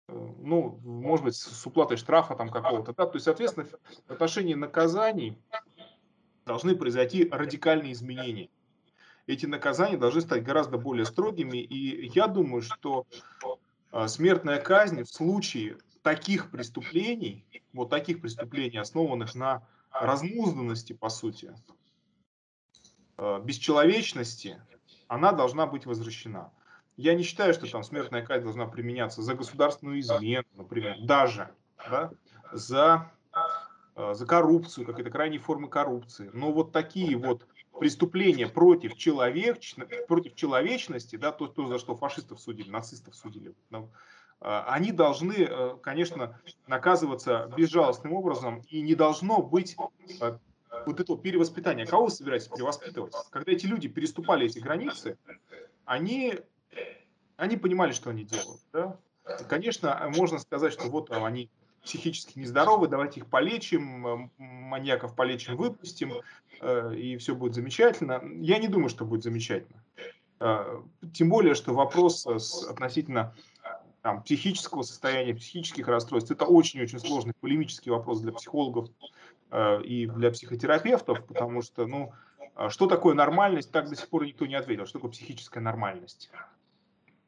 B: Э, ну, может быть, с уплатой штрафа там какого-то. Да? То есть, соответственно, в отношении наказаний должны произойти радикальные изменения. Эти наказания должны стать гораздо более строгими. И я думаю, что э, смертная казнь в случае таких преступлений, вот таких преступлений, основанных на разнузданности, по сути, бесчеловечности, она должна быть возвращена. Я не считаю, что там смертная казнь должна применяться за государственную измену, например, даже. Да? за, э, за коррупцию, как это крайние формы коррупции. Но вот такие вот преступления против, человек, против человечности, да, то, то, за что фашистов судили, нацистов судили, они должны, конечно, наказываться безжалостным образом, и не должно быть вот этого перевоспитания. Кого вы собираетесь перевоспитывать? Когда эти люди переступали эти границы, они, они понимали, что они делают. Да? Конечно, можно сказать, что вот они психически нездоровы, давайте их полечим, маньяков полечим, выпустим, э, и все будет замечательно. Я не думаю, что будет замечательно. Э, тем более, что вопрос относительно там, психического состояния, психических расстройств, это очень-очень сложный полемический вопрос для психологов, и для психотерапевтов, потому что, ну, а что такое нормальность, так до сих пор никто не ответил. Что такое психическая нормальность?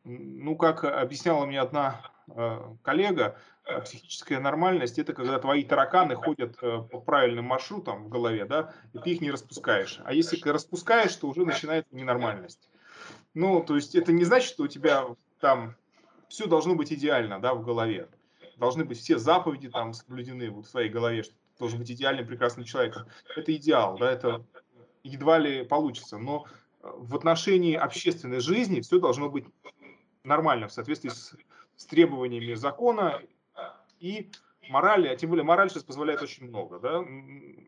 B: Ну, как объясняла мне одна э, коллега, э, психическая нормальность – это когда твои тараканы ходят по правильным маршрутам в голове, да, и ты их не распускаешь. А если распускаешь, то уже начинается ненормальность. Ну, то есть это не значит, что у тебя там все должно быть идеально, да, в голове. Должны быть все заповеди там соблюдены вот в своей голове, что должен быть идеальным, прекрасным человеком. Это идеал, да, это едва ли получится. Но э, в отношении общественной жизни все должно быть нормально, в соответствии с, с требованиями закона и морали, а тем более мораль сейчас позволяет очень много, да,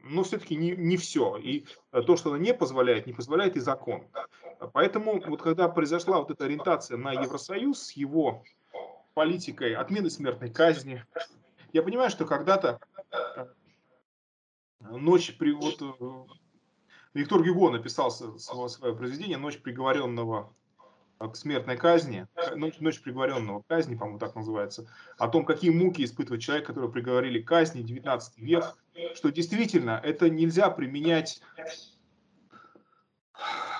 B: но все-таки не, не все. И то, что она не позволяет, не позволяет и закон. Поэтому вот когда произошла вот эта ориентация на Евросоюз с его политикой отмены смертной казни, я понимаю, что когда-то э, Ночь при вот э, Виктор Гюго написал свое, произведение «Ночь приговоренного к смертной казни», «Ночь, ночь приговоренного к казни», по-моему, так называется, о том, какие муки испытывает человек, который приговорили к казни, 19 век, что действительно это нельзя применять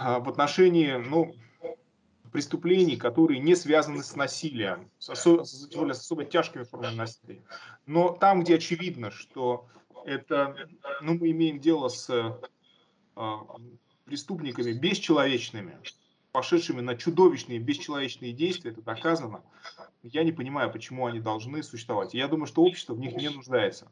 B: а, в отношении, ну, преступлений, которые не связаны с насилием, с, осо- с, с особо тяжкими формами насилия. Но там, где очевидно, что это, ну, мы имеем дело с э, преступниками бесчеловечными, пошедшими на чудовищные бесчеловечные действия, это доказано. Я не понимаю, почему они должны существовать. Я думаю, что общество в них не нуждается.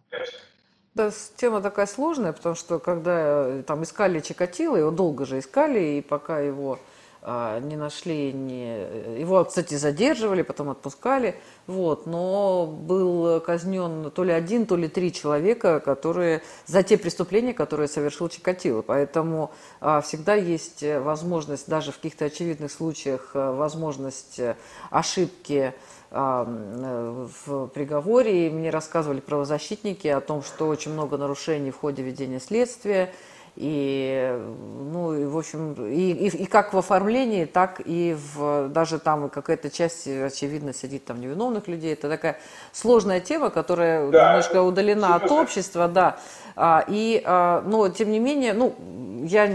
A: Да, тема такая сложная, потому что когда э, там искали Чикатило, его долго же искали, и пока его не нашли, не... его, кстати, задерживали, потом отпускали, вот, но был казнен то ли один, то ли три человека, которые за те преступления, которые совершил Чикатило, поэтому а, всегда есть возможность, даже в каких-то очевидных случаях, а, возможность ошибки а, в приговоре, и мне рассказывали правозащитники о том, что очень много нарушений в ходе ведения следствия, и, ну, и, в общем, и, и, и как в оформлении, так и в, даже там какая-то часть, очевидно, сидит там невиновных людей. Это такая сложная тема, которая да, немножко удалена от общества, да. А, и, а, но, тем не менее, ну, я,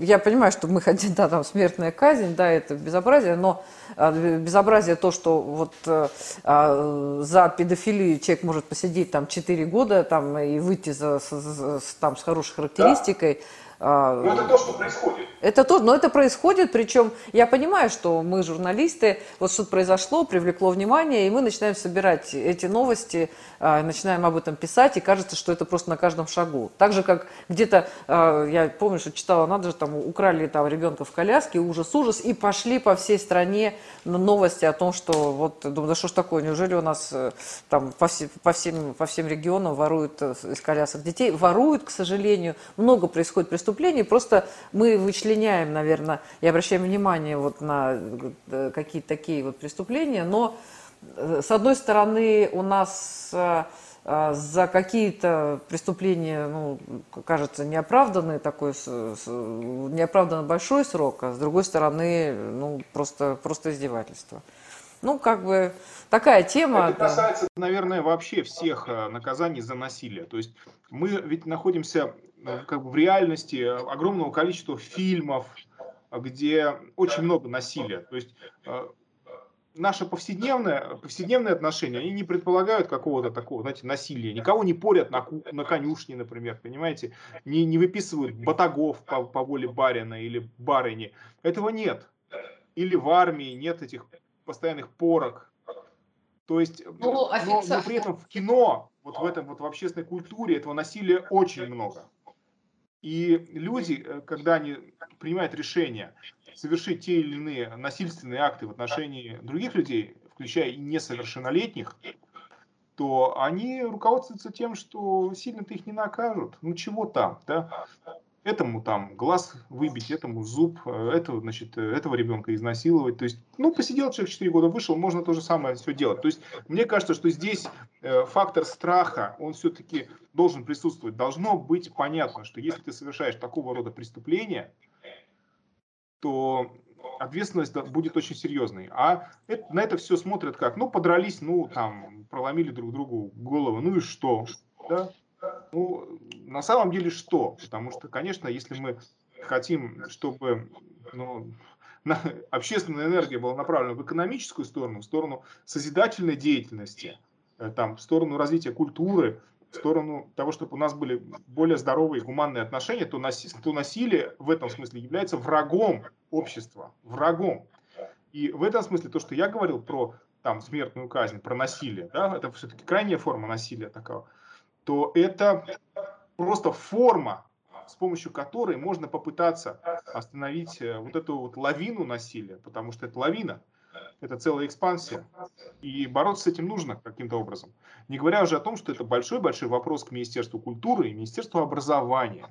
A: я понимаю, что мы хотим, да, там, смертная казнь, да, это безобразие, но безобразие то, что вот э, а, за педофилию человек может посидеть там 4 года там, и выйти за, с, там, с хорошей характеристикой. Да
B: а, но это то, что происходит.
A: Это то, но это происходит, причем я понимаю, что мы журналисты, вот что-то произошло, привлекло внимание, и мы начинаем собирать эти новости, а, начинаем об этом писать, и кажется, что это просто на каждом шагу. Так же, как где-то, а, я помню, что читала, надо же, там украли там ребенка в коляске, ужас-ужас, и пошли по всей стране новости о том, что вот, думаю, да что ж такое, неужели у нас э, там по, все, по, всем, по всем регионам воруют э, из колясок детей? Воруют, к сожалению, много происходит преступлений, преступлений, просто мы вычленяем, наверное, и обращаем внимание вот на э, какие-то такие вот преступления, но э, с одной стороны у нас э, за какие-то преступления, ну, кажется, неоправданный такой, неоправданно большой срок, а с другой стороны, ну, просто, просто издевательство. Ну, как бы такая тема.
B: Это касается, да. наверное, вообще всех наказаний за насилие. То есть мы ведь находимся как бы в реальности огромного количества фильмов, где очень много насилия. То есть э, наше повседневное, повседневные отношения, они не предполагают какого-то такого, знаете, насилия. Никого не порят на, на конюшне, например, понимаете? Не, не выписывают батагов по, по воле барина или барыни. Этого нет. Или в армии нет этих постоянных порок. То есть, ну, но, но при этом в кино вот в этом вот в общественной культуре этого насилия очень много. И люди, э, когда они принимают решение совершить те или иные насильственные акты в отношении других людей, включая и несовершеннолетних, то они руководствуются тем, что сильно-то их не накажут. Ну чего там, да? Этому там глаз выбить, этому зуб, э, этого, значит, э, этого ребенка изнасиловать. То есть, ну, посидел человек 4 года, вышел, можно то же самое все делать. То есть, мне кажется, что здесь э, фактор страха, он все-таки должен присутствовать. Должно быть понятно, что если ты совершаешь такого рода преступления, то ответственность будет очень серьезной. А это, на это все смотрят как, ну, подрались, ну, там, проломили друг другу голову, ну и что? Да? Ну, на самом деле что? Потому что, конечно, если мы хотим, чтобы ну, [laughs] на, общественная энергия была направлена в экономическую сторону, в сторону созидательной деятельности, э, там, в сторону развития культуры, в сторону того, чтобы у нас были более здоровые гуманные отношения, то, наси, то насилие в этом смысле является врагом общества, врагом. И в этом смысле то, что я говорил про там, смертную казнь, про насилие, да, это все-таки крайняя форма насилия такого, то это просто форма, с помощью которой можно попытаться остановить э, вот эту вот лавину насилия, потому что это лавина, это целая экспансия. И бороться с этим нужно каким-то образом. Не говоря уже о том, что это большой-большой вопрос к Министерству культуры и Министерству образования.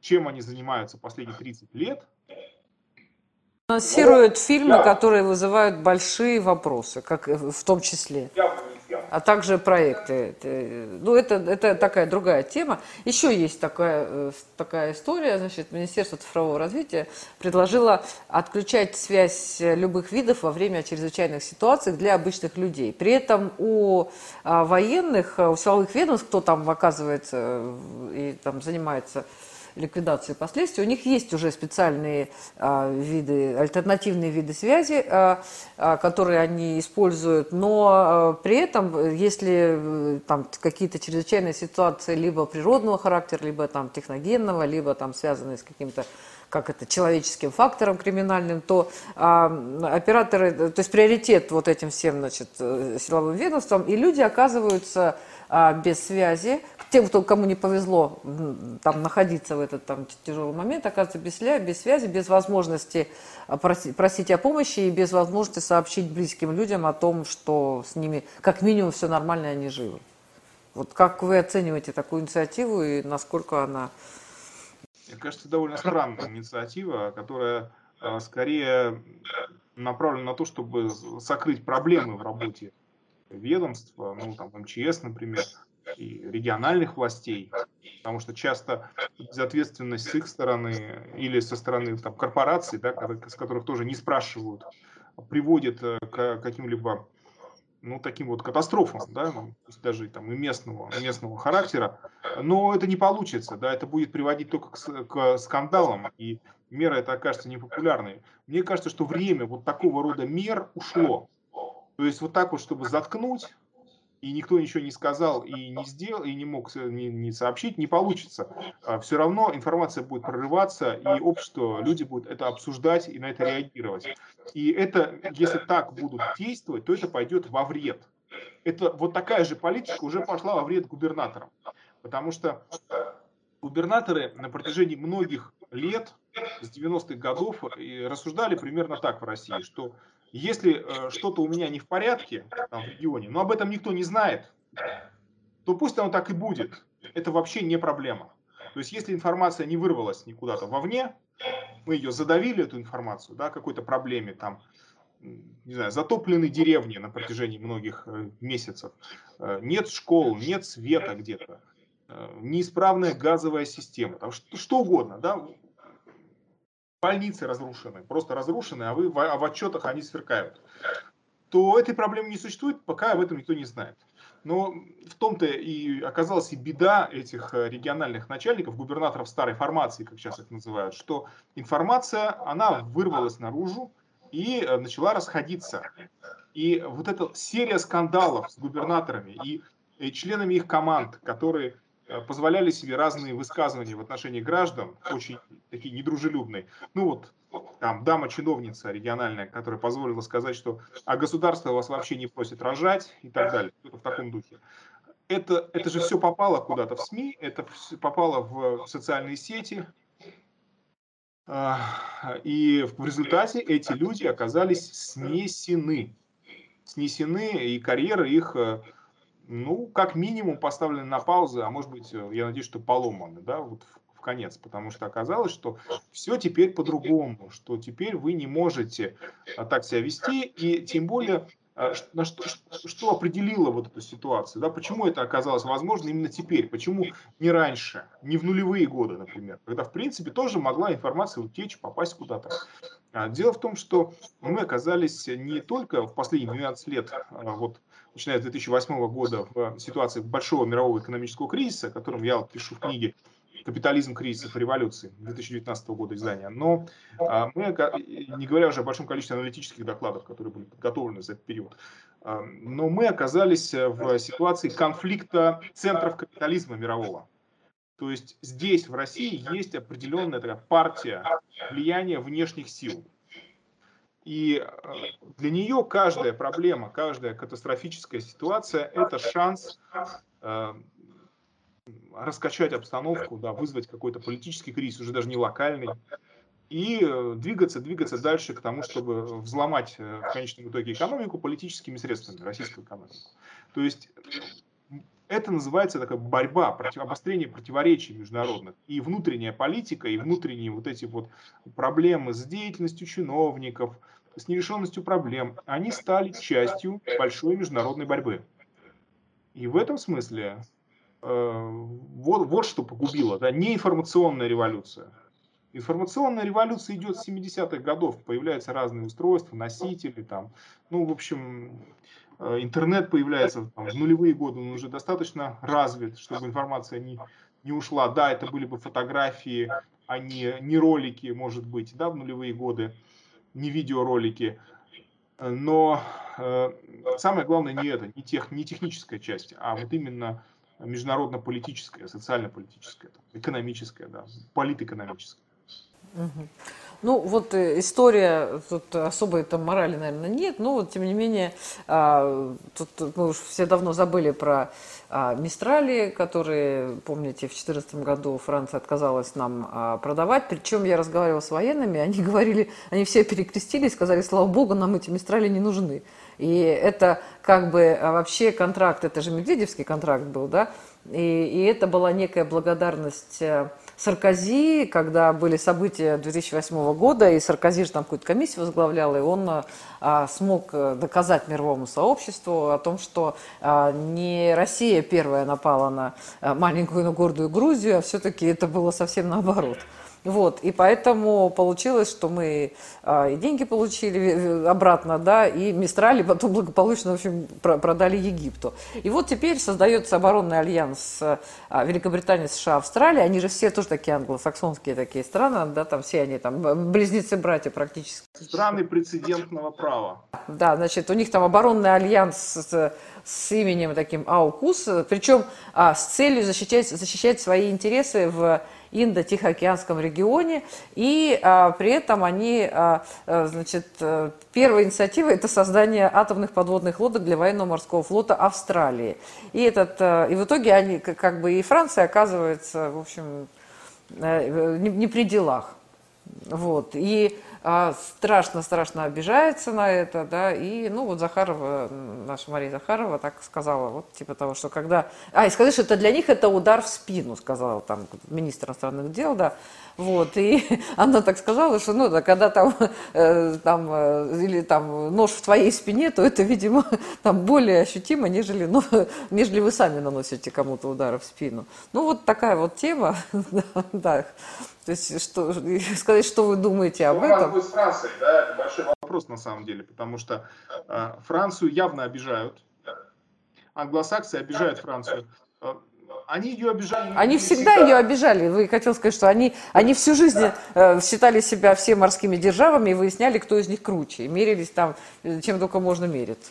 B: Чем они занимаются последние 30 лет?
A: Анонсируют фильмы, которые вызывают большие вопросы, как в том числе а также проекты. Ну, это, это такая другая тема. Еще есть такая, э, такая история. Значит, Министерство цифрового развития предложило отключать связь любых видов во время чрезвычайных ситуаций для обычных людей. При этом у а, военных, у силовых ведомств, кто там оказывается э, и там занимается ликвидации последствий. У них есть уже специальные а, виды, альтернативные виды связи, а, а, которые они используют, но при этом, если э, там какие-то чрезвычайные ситуации либо природного характера, либо там техногенного, либо там связанные с каким-то как это, человеческим фактором криминальным, то а, операторы, то есть приоритет вот этим всем, значит, э, силовым ведомствам, и люди оказываются а, без связи. Тем, кто, кому не повезло там находиться в этот там, тяжелый момент, оказывается без, без связи, без возможности а, просить, просить о помощи и без возможности сообщить близким людям о том, что с ними как минимум все нормально, они живы. Вот как вы оцениваете такую инициативу и насколько она...
B: Мне кажется, довольно странная инициатива, которая а, скорее направлена на то, чтобы сокрыть проблемы в работе ведомства, ну, там, МЧС, например, и региональных властей, потому что часто безответственность с их стороны или со стороны там, корпораций, да, с которых тоже не спрашивают, приводит э, к каким-либо ну, таким вот катастрофам, да, даже там и местного, местного характера, но это не получится, да, это будет приводить только к, к скандалам, и мера эта окажется непопулярной. Мне кажется, что время вот такого рода мер ушло. То есть вот так вот, чтобы заткнуть, и никто ничего не сказал и не сделал, и не мог не, не сообщить, не получится. А Все равно информация будет прорываться, и общество, люди будут это обсуждать и на это реагировать. И это, если так будут действовать, то это пойдет во вред. Это вот такая же политика уже пошла во вред губернаторам. Потому что губернаторы на протяжении многих лет, с 90-х годов, рассуждали примерно так в России, что если э, что-то у меня не в порядке там, в регионе, но об этом никто не знает, то пусть оно так и будет. Это вообще не проблема. То есть, если информация не вырвалась никуда-то вовне, мы ее задавили, эту информацию, да, какой-то проблеме, там, не знаю, затоплены деревни на протяжении многих э, месяцев, э, нет школ, нет света где-то, э, неисправная газовая система, там, что, что угодно, да, больницы разрушены, просто разрушены, а, вы, а в отчетах они сверкают, то этой проблемы не существует, пока об этом никто не знает. Но в том-то и оказалась и беда этих э, региональных начальников, губернаторов старой формации, как сейчас их называют, что информация, она вырвалась наружу и э, начала расходиться. И вот эта серия скандалов с губернаторами и, и членами их команд, которые Э, позволяли себе разные высказывания в отношении граждан, очень такие недружелюбные. Ну вот, там дама-чиновница региональная, которая позволила сказать, что а государство вас вообще не просит рожать и так далее. В таком духе. это, это же все попало куда-то в СМИ, это попало в социальные сети, а, и в результате эти люди оказались снесены. Снесены, и карьеры их, э, ну, как минимум поставлены на паузу, а может быть, э, я надеюсь, что поломаны, да, вот в конец, потому что оказалось, что все теперь по-другому, что теперь вы не можете а, так себя вести, и тем более а, на что, что определило вот эту ситуацию, да, почему это оказалось возможно именно теперь, почему не раньше, не в нулевые годы, например, когда, в принципе, тоже могла информация утечь, попасть куда-то. А, дело в том, что мы оказались не только в последние 12 лет, вот, начиная с 2008 года, в ситуации большого мирового экономического кризиса, о котором я пишу в книге, «Капитализм кризисов революции» 2019 года издания. Но а, мы, не говоря уже о большом количестве аналитических докладов, которые были подготовлены за этот период, а, но мы оказались в ситуации конфликта центров капитализма мирового. То есть здесь, в России, есть определенная такая партия влияния внешних сил. И а, для нее каждая проблема, каждая катастрофическая ситуация – это шанс раскачать обстановку, да, вызвать какой-то политический кризис, уже даже не локальный, и э, двигаться, двигаться дальше к тому, чтобы взломать э, в конечном итоге экономику политическими средствами, российскую экономику. То есть это называется такая борьба, против, обострение противоречий международных. И внутренняя политика, и внутренние вот эти вот проблемы с деятельностью чиновников, с нерешенностью проблем, они стали частью большой международной борьбы. И в этом смысле Э, вот, вот что погубило, да, не информационная революция. Информационная революция идет с 70-х годов, появляются разные устройства, носители, там, ну, в общем, интернет появляется там, в нулевые годы, он уже достаточно развит, чтобы информация не, не ушла. Да, это были бы фотографии, а не, не ролики, может быть, да, в нулевые годы, не видеоролики. Но э, самое главное не это, не, тех, не техническая часть, а вот именно международно-политическое, социально-политическое, экономическое, да, политэкономическое.
A: Угу. Ну, вот э, история, тут особой там морали, наверное, нет, но вот, тем не менее, а, тут мы уж все давно забыли про а, Мистрали, которые, помните, в 2014 году Франция отказалась нам а, продавать, причем я разговаривала с военными, они [laughs] говорили, они все перекрестились, сказали, слава богу, нам эти Мистрали не нужны. И это как бы вообще контракт, это же Медведевский контракт был, да, и, и это была некая благодарность э, Саркози, когда были события 2008 года, и Саркози же там какую-то комиссию возглавлял, и он а, смог э, доказать мировому сообществу о том, что а, не Россия первая напала на маленькую, но гордую Грузию, а все-таки это было совсем наоборот. Вот, и поэтому получилось, что мы а, и деньги получили обратно, да, и Мистрали потом благополучно, в общем, продали Египту. И вот теперь создается оборонный альянс а, Великобритании, США, Австралии. Они же все тоже такие англосаксонские такие страны, да, там все они там близнецы-братья практически.
B: Страны прецедентного права.
A: Да, значит, у них там оборонный альянс с, с именем таким АУКУС, причем а, с целью защищать, защищать свои интересы в Индо-Тихоокеанском регионе, и а, при этом они, а, а значит, э, первая инициатива – это создание атомных подводных лодок для военного морского флота Австралии. И, этот, э, и в итоге они, как бы и Франция оказывается, в общем, э, не, не при делах. Вот. И страшно-страшно обижается на это, да, и, ну, вот Захарова, наша Мария Захарова так сказала, вот, типа того, что когда... А, и сказать, что это для них это удар в спину, сказала там министр иностранных дел, да, вот, и [laughs] она так сказала, что, ну, да, когда там, э, там, э, или там нож в твоей спине, то это, видимо, [laughs] там более ощутимо, нежели, ну, [laughs] нежели вы сами наносите кому-то удары в спину. Ну, вот такая вот тема, да, то есть что, [laughs] сказать, что вы думаете об этом?
B: Что с Францией, да, это большой вопрос на самом деле, потому что э, Францию явно обижают, англосаксы обижают Францию. Э, они ее обижали.
A: Они всегда, всегда ее обижали. Вы хотел сказать, что они, они всю жизнь э, считали себя все морскими державами и выясняли, кто из них круче. И мерились там, чем только можно мериться.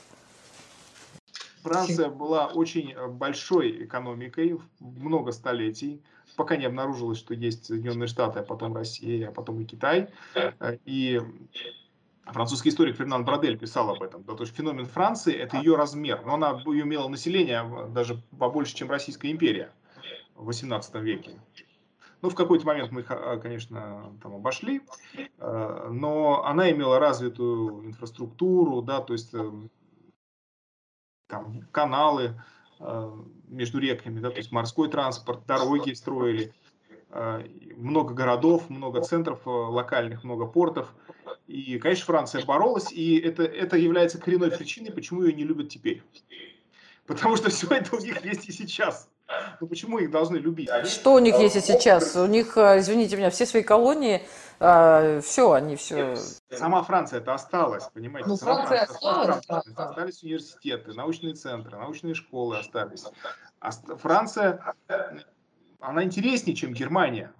B: Франция была очень э, большой экономикой, много столетий пока не обнаружилось, что есть Соединенные Штаты, а потом Россия, а потом и Китай. И Французский историк Фернан Брадель писал об этом. Да, то есть феномен Франции – это ее размер. Но она имела население даже побольше, чем Российская империя в XVIII веке. Ну, в какой-то момент мы их, а, конечно, там обошли, э, но она имела развитую инфраструктуру, да, то есть э, там, каналы э, между реками, да, то есть морской транспорт, дороги строили, много городов, много центров локальных, много портов. И, конечно, Франция боролась, и это, это является коренной причиной, почему ее не любят теперь. Потому что все это у них есть и сейчас. Ну почему их должны любить?
A: Что у них есть и сейчас? У них, э, извините меня, все свои колонии, э, все, они все...
B: Сама Франция это осталась, понимаете?
A: Ну,
B: Сама
A: Франция осталась.
B: Франция, да. Остались университеты, научные центры, научные школы остались. Франция, она интереснее, чем Германия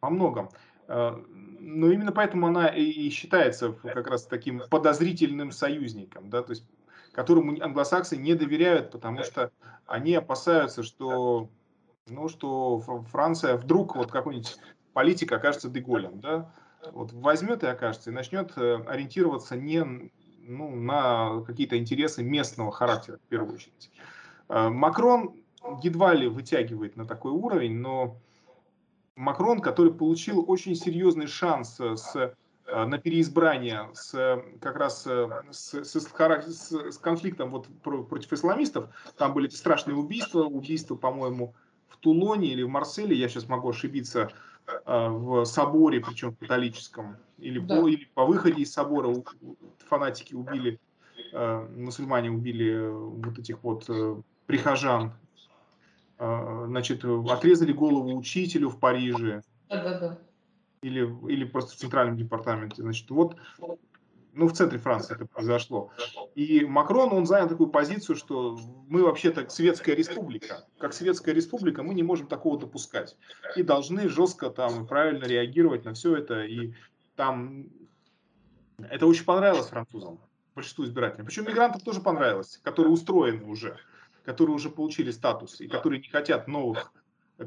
B: во многом. Э, но именно поэтому она и считается как раз таким подозрительным союзником. Да? То есть которому англосаксы не доверяют, потому что они опасаются, что, ну, что Франция вдруг вот какой-нибудь политик окажется Деголем, да, вот возьмет и окажется, и начнет э, ориентироваться не ну, на какие-то интересы местного характера, в первую очередь. Э, Макрон едва ли вытягивает на такой уровень, но Макрон, который получил очень серьезный шанс с на переизбрание с как раз э, с, с, с, с конфликтом вот против исламистов. Там были страшные убийства, убийства, по-моему, в Тулоне или в Марселе, я сейчас могу ошибиться, э, в соборе, причем католическом, или, да. по, или по выходе из собора фанатики убили, мусульмане убили вот этих вот прихожан, значит, отрезали голову учителю в Париже. Да, да, да или, или просто в центральном департаменте. Значит, вот ну, в центре Франции это произошло. И Макрон, он занял такую позицию, что мы вообще-то светская республика. Как светская республика мы не можем такого допускать. И должны жестко там правильно реагировать на все это. И там это очень понравилось французам, большинству избирателей. Причем мигрантам тоже понравилось, которые устроены уже, которые уже получили статус и которые не хотят новых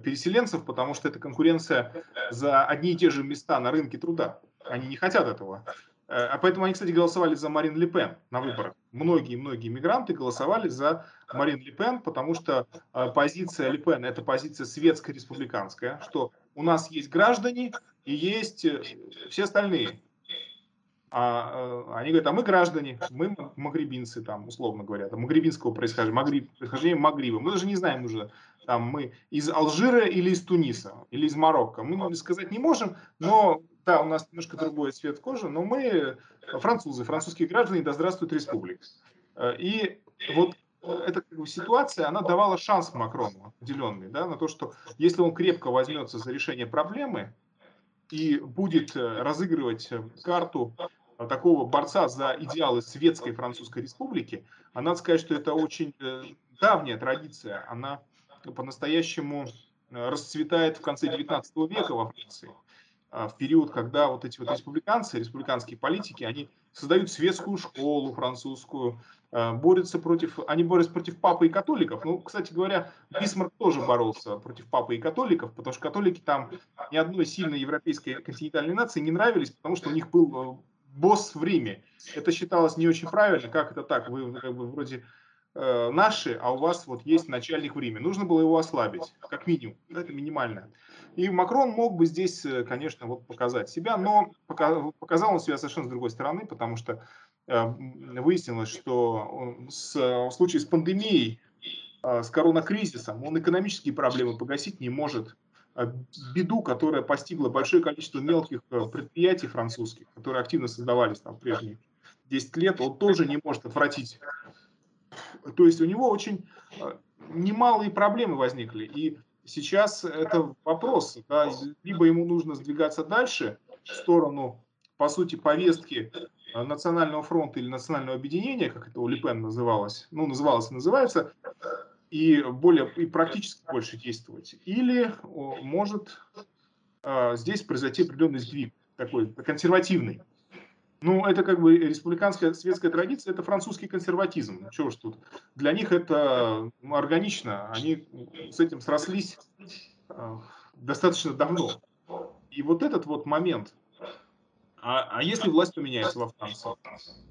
B: переселенцев, потому что это конкуренция за одни и те же места на рынке труда. Они не хотят этого. А поэтому они, кстати, голосовали за Марин Ле Пен на выборах. Многие-многие мигранты голосовали за Марин Ле Пен, потому что э, позиция Ле Пен – это позиция светско-республиканская, что у нас есть граждане и есть э, все остальные. А, они говорят, а мы граждане, мы магрибинцы, там, условно говоря, там, магрибинского происхождения, магриб, происхождения Магриба. Мы даже не знаем уже, там мы из Алжира или из Туниса, или из Марокко. Мы сказать не можем, но да, у нас немножко другой цвет кожи, но мы французы, французские граждане, да здравствует республика. Э, и вот эта как бы, ситуация, она давала шанс Макрону определенный, да, на то, что если он крепко возьмется за решение проблемы и будет э, разыгрывать э, карту такого борца за идеалы светской французской республики, а надо сказать, что это очень давняя традиция, она по-настоящему э, расцветает в конце 19 века во Франции, а, в период, когда вот эти вот республиканцы, республиканские политики, они создают светскую школу французскую, э, борются против, они борются против папы и католиков. Ну, кстати говоря, Бисмарк тоже боролся против папы и католиков, потому что католики там ни одной сильной европейской континентальной нации не нравились, потому что у них был э, босс в Риме. Это считалось не очень правильно, как это так, вы как бы вроде э, наши, а у вас вот есть начальник в Риме. Нужно было его ослабить, как минимум. Это минимально. И Макрон мог бы здесь, э, конечно, вот показать себя, но показал он себя совершенно с другой стороны, потому что э, выяснилось, что с, в случае с пандемией, э, с коронакризисом, он экономические проблемы погасить не может. Беду, которая постигла большое количество мелких предприятий французских, которые активно создавались там в прежние 10 лет, он тоже не может отвратить то есть у него очень э, немалые проблемы возникли. И сейчас это вопрос, да, либо ему нужно сдвигаться дальше в сторону, по сути, повестки э, Национального фронта или Национального объединения, как это у Липен называлось, ну, называлось и называется, и более и практически больше действовать. Или может э, здесь произойти определенный сдвиг, такой консервативный. Ну, это как бы республиканская светская традиция, это французский консерватизм. Чего ж тут? Для них это ну, органично, они с этим срослись э, достаточно давно. И вот этот вот момент, А, а если власть поменяется во Франции?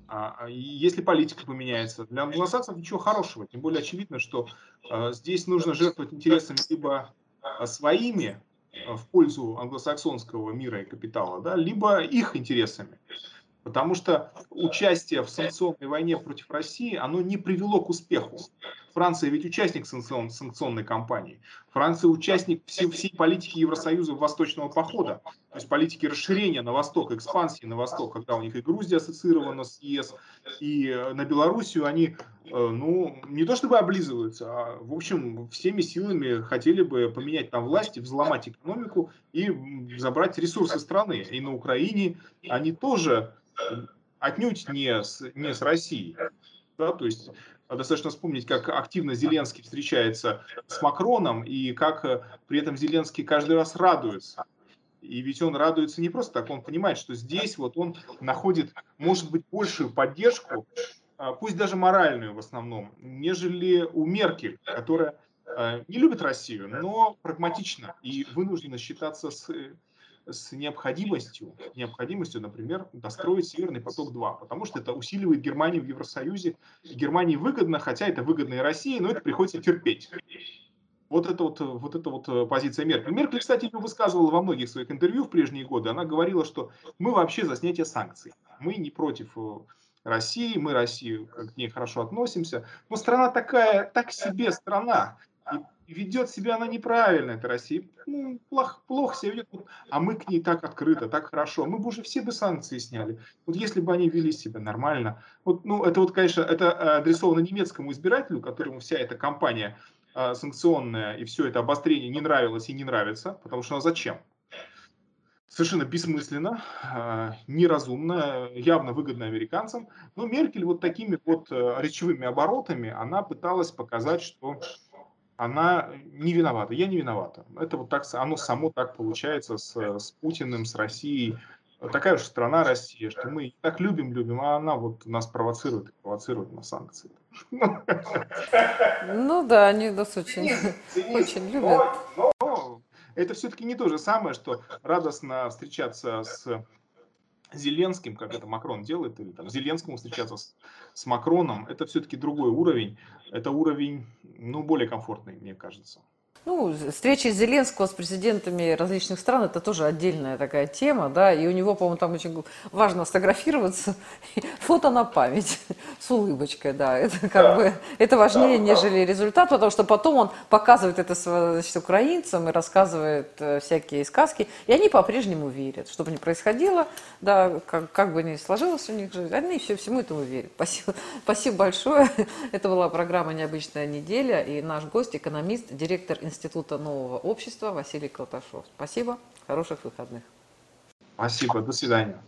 B: А, а если политика поменяется? Для англосаксов ничего хорошего. Тем более очевидно, что а, здесь нужно жертвовать интересами либо а, своими а, в пользу англосаксонского мира и капитала, да, либо их интересами. Потому что участие в санкционной войне против России, оно не привело к успеху. Франция ведь участник санкцион, санкционной кампании. Франция участник всей, всей политики Евросоюза восточного похода. То есть политики расширения на восток, экспансии на восток, когда у них и Грузия ассоциирована с ЕС, и э, на Белоруссию они, э, ну, не то чтобы облизываются, а, в общем, всеми силами хотели бы поменять там власти, взломать экономику и забрать ресурсы страны. И на Украине они тоже отнюдь не с, не с Россией. Да, то есть достаточно вспомнить, как активно Зеленский встречается с Макроном, и как э, при этом Зеленский каждый раз радуется. И ведь он радуется не просто так, он понимает, что здесь вот он находит, может быть, большую поддержку, а, пусть даже моральную в основном, нежели у Меркель, которая э, не любит Россию, но прагматично и вынуждена считаться с э, с необходимостью, необходимостью, например, достроить Северный поток-2, потому что это усиливает Германию в Евросоюзе. Германии выгодно, хотя это выгодно и России, но это приходится терпеть. Вот это вот, вот эта вот э, позиция Меркель. Меркель, кстати, высказывала во многих своих интервью в прежние годы. Она говорила, что мы вообще за снятие санкций. Мы не против э, России, мы Россию к ней хорошо относимся. Но страна такая, так себе страна. И ведет себя она неправильно, эта Россия, ну, плохо, плохо себя ведет, а мы к ней так открыто, так хорошо, мы бы уже все бы санкции сняли. Вот если бы они вели себя нормально, вот, ну, это вот, конечно, это адресовано немецкому избирателю, которому вся эта кампания а, санкционная и все это обострение не нравилось и не нравится, потому что ну, зачем? Совершенно бессмысленно, а, неразумно, явно выгодно американцам. Но Меркель вот такими вот э, речевыми оборотами, она пыталась показать, что она не виновата. Я не виновата. Это вот так, оно само так получается с, с Путиным, с Россией. Такая же страна Россия, что мы так любим, любим, а она вот нас провоцирует и провоцирует на санкции.
A: Ну да, они нас очень, очень любят.
B: Но это все-таки не то же самое, что радостно встречаться с Зеленским, как это Макрон делает, или там Зеленскому встречаться с, с Макроном, это все-таки другой уровень. Это уровень, ну, более комфортный, мне кажется.
A: Ну, встречи Зеленского с президентами различных стран – это тоже отдельная такая тема, да, и у него, по-моему, там очень важно сфотографироваться, [laughs] фото на память с улыбочкой, да, это как да. бы, это важнее, да, нежели да. результат, потому что потом он показывает это значит, украинцам и рассказывает э, всякие сказки, и они по-прежнему верят, что бы ни происходило, да, как, как бы ни сложилось у них жизнь, они все, всему этому верят. Спасибо, спасибо большое. [laughs] Это была программа «Необычная неделя», и наш гость, экономист, директор Института нового общества Василий Колташов. Спасибо, хороших выходных.
B: Спасибо, до свидания.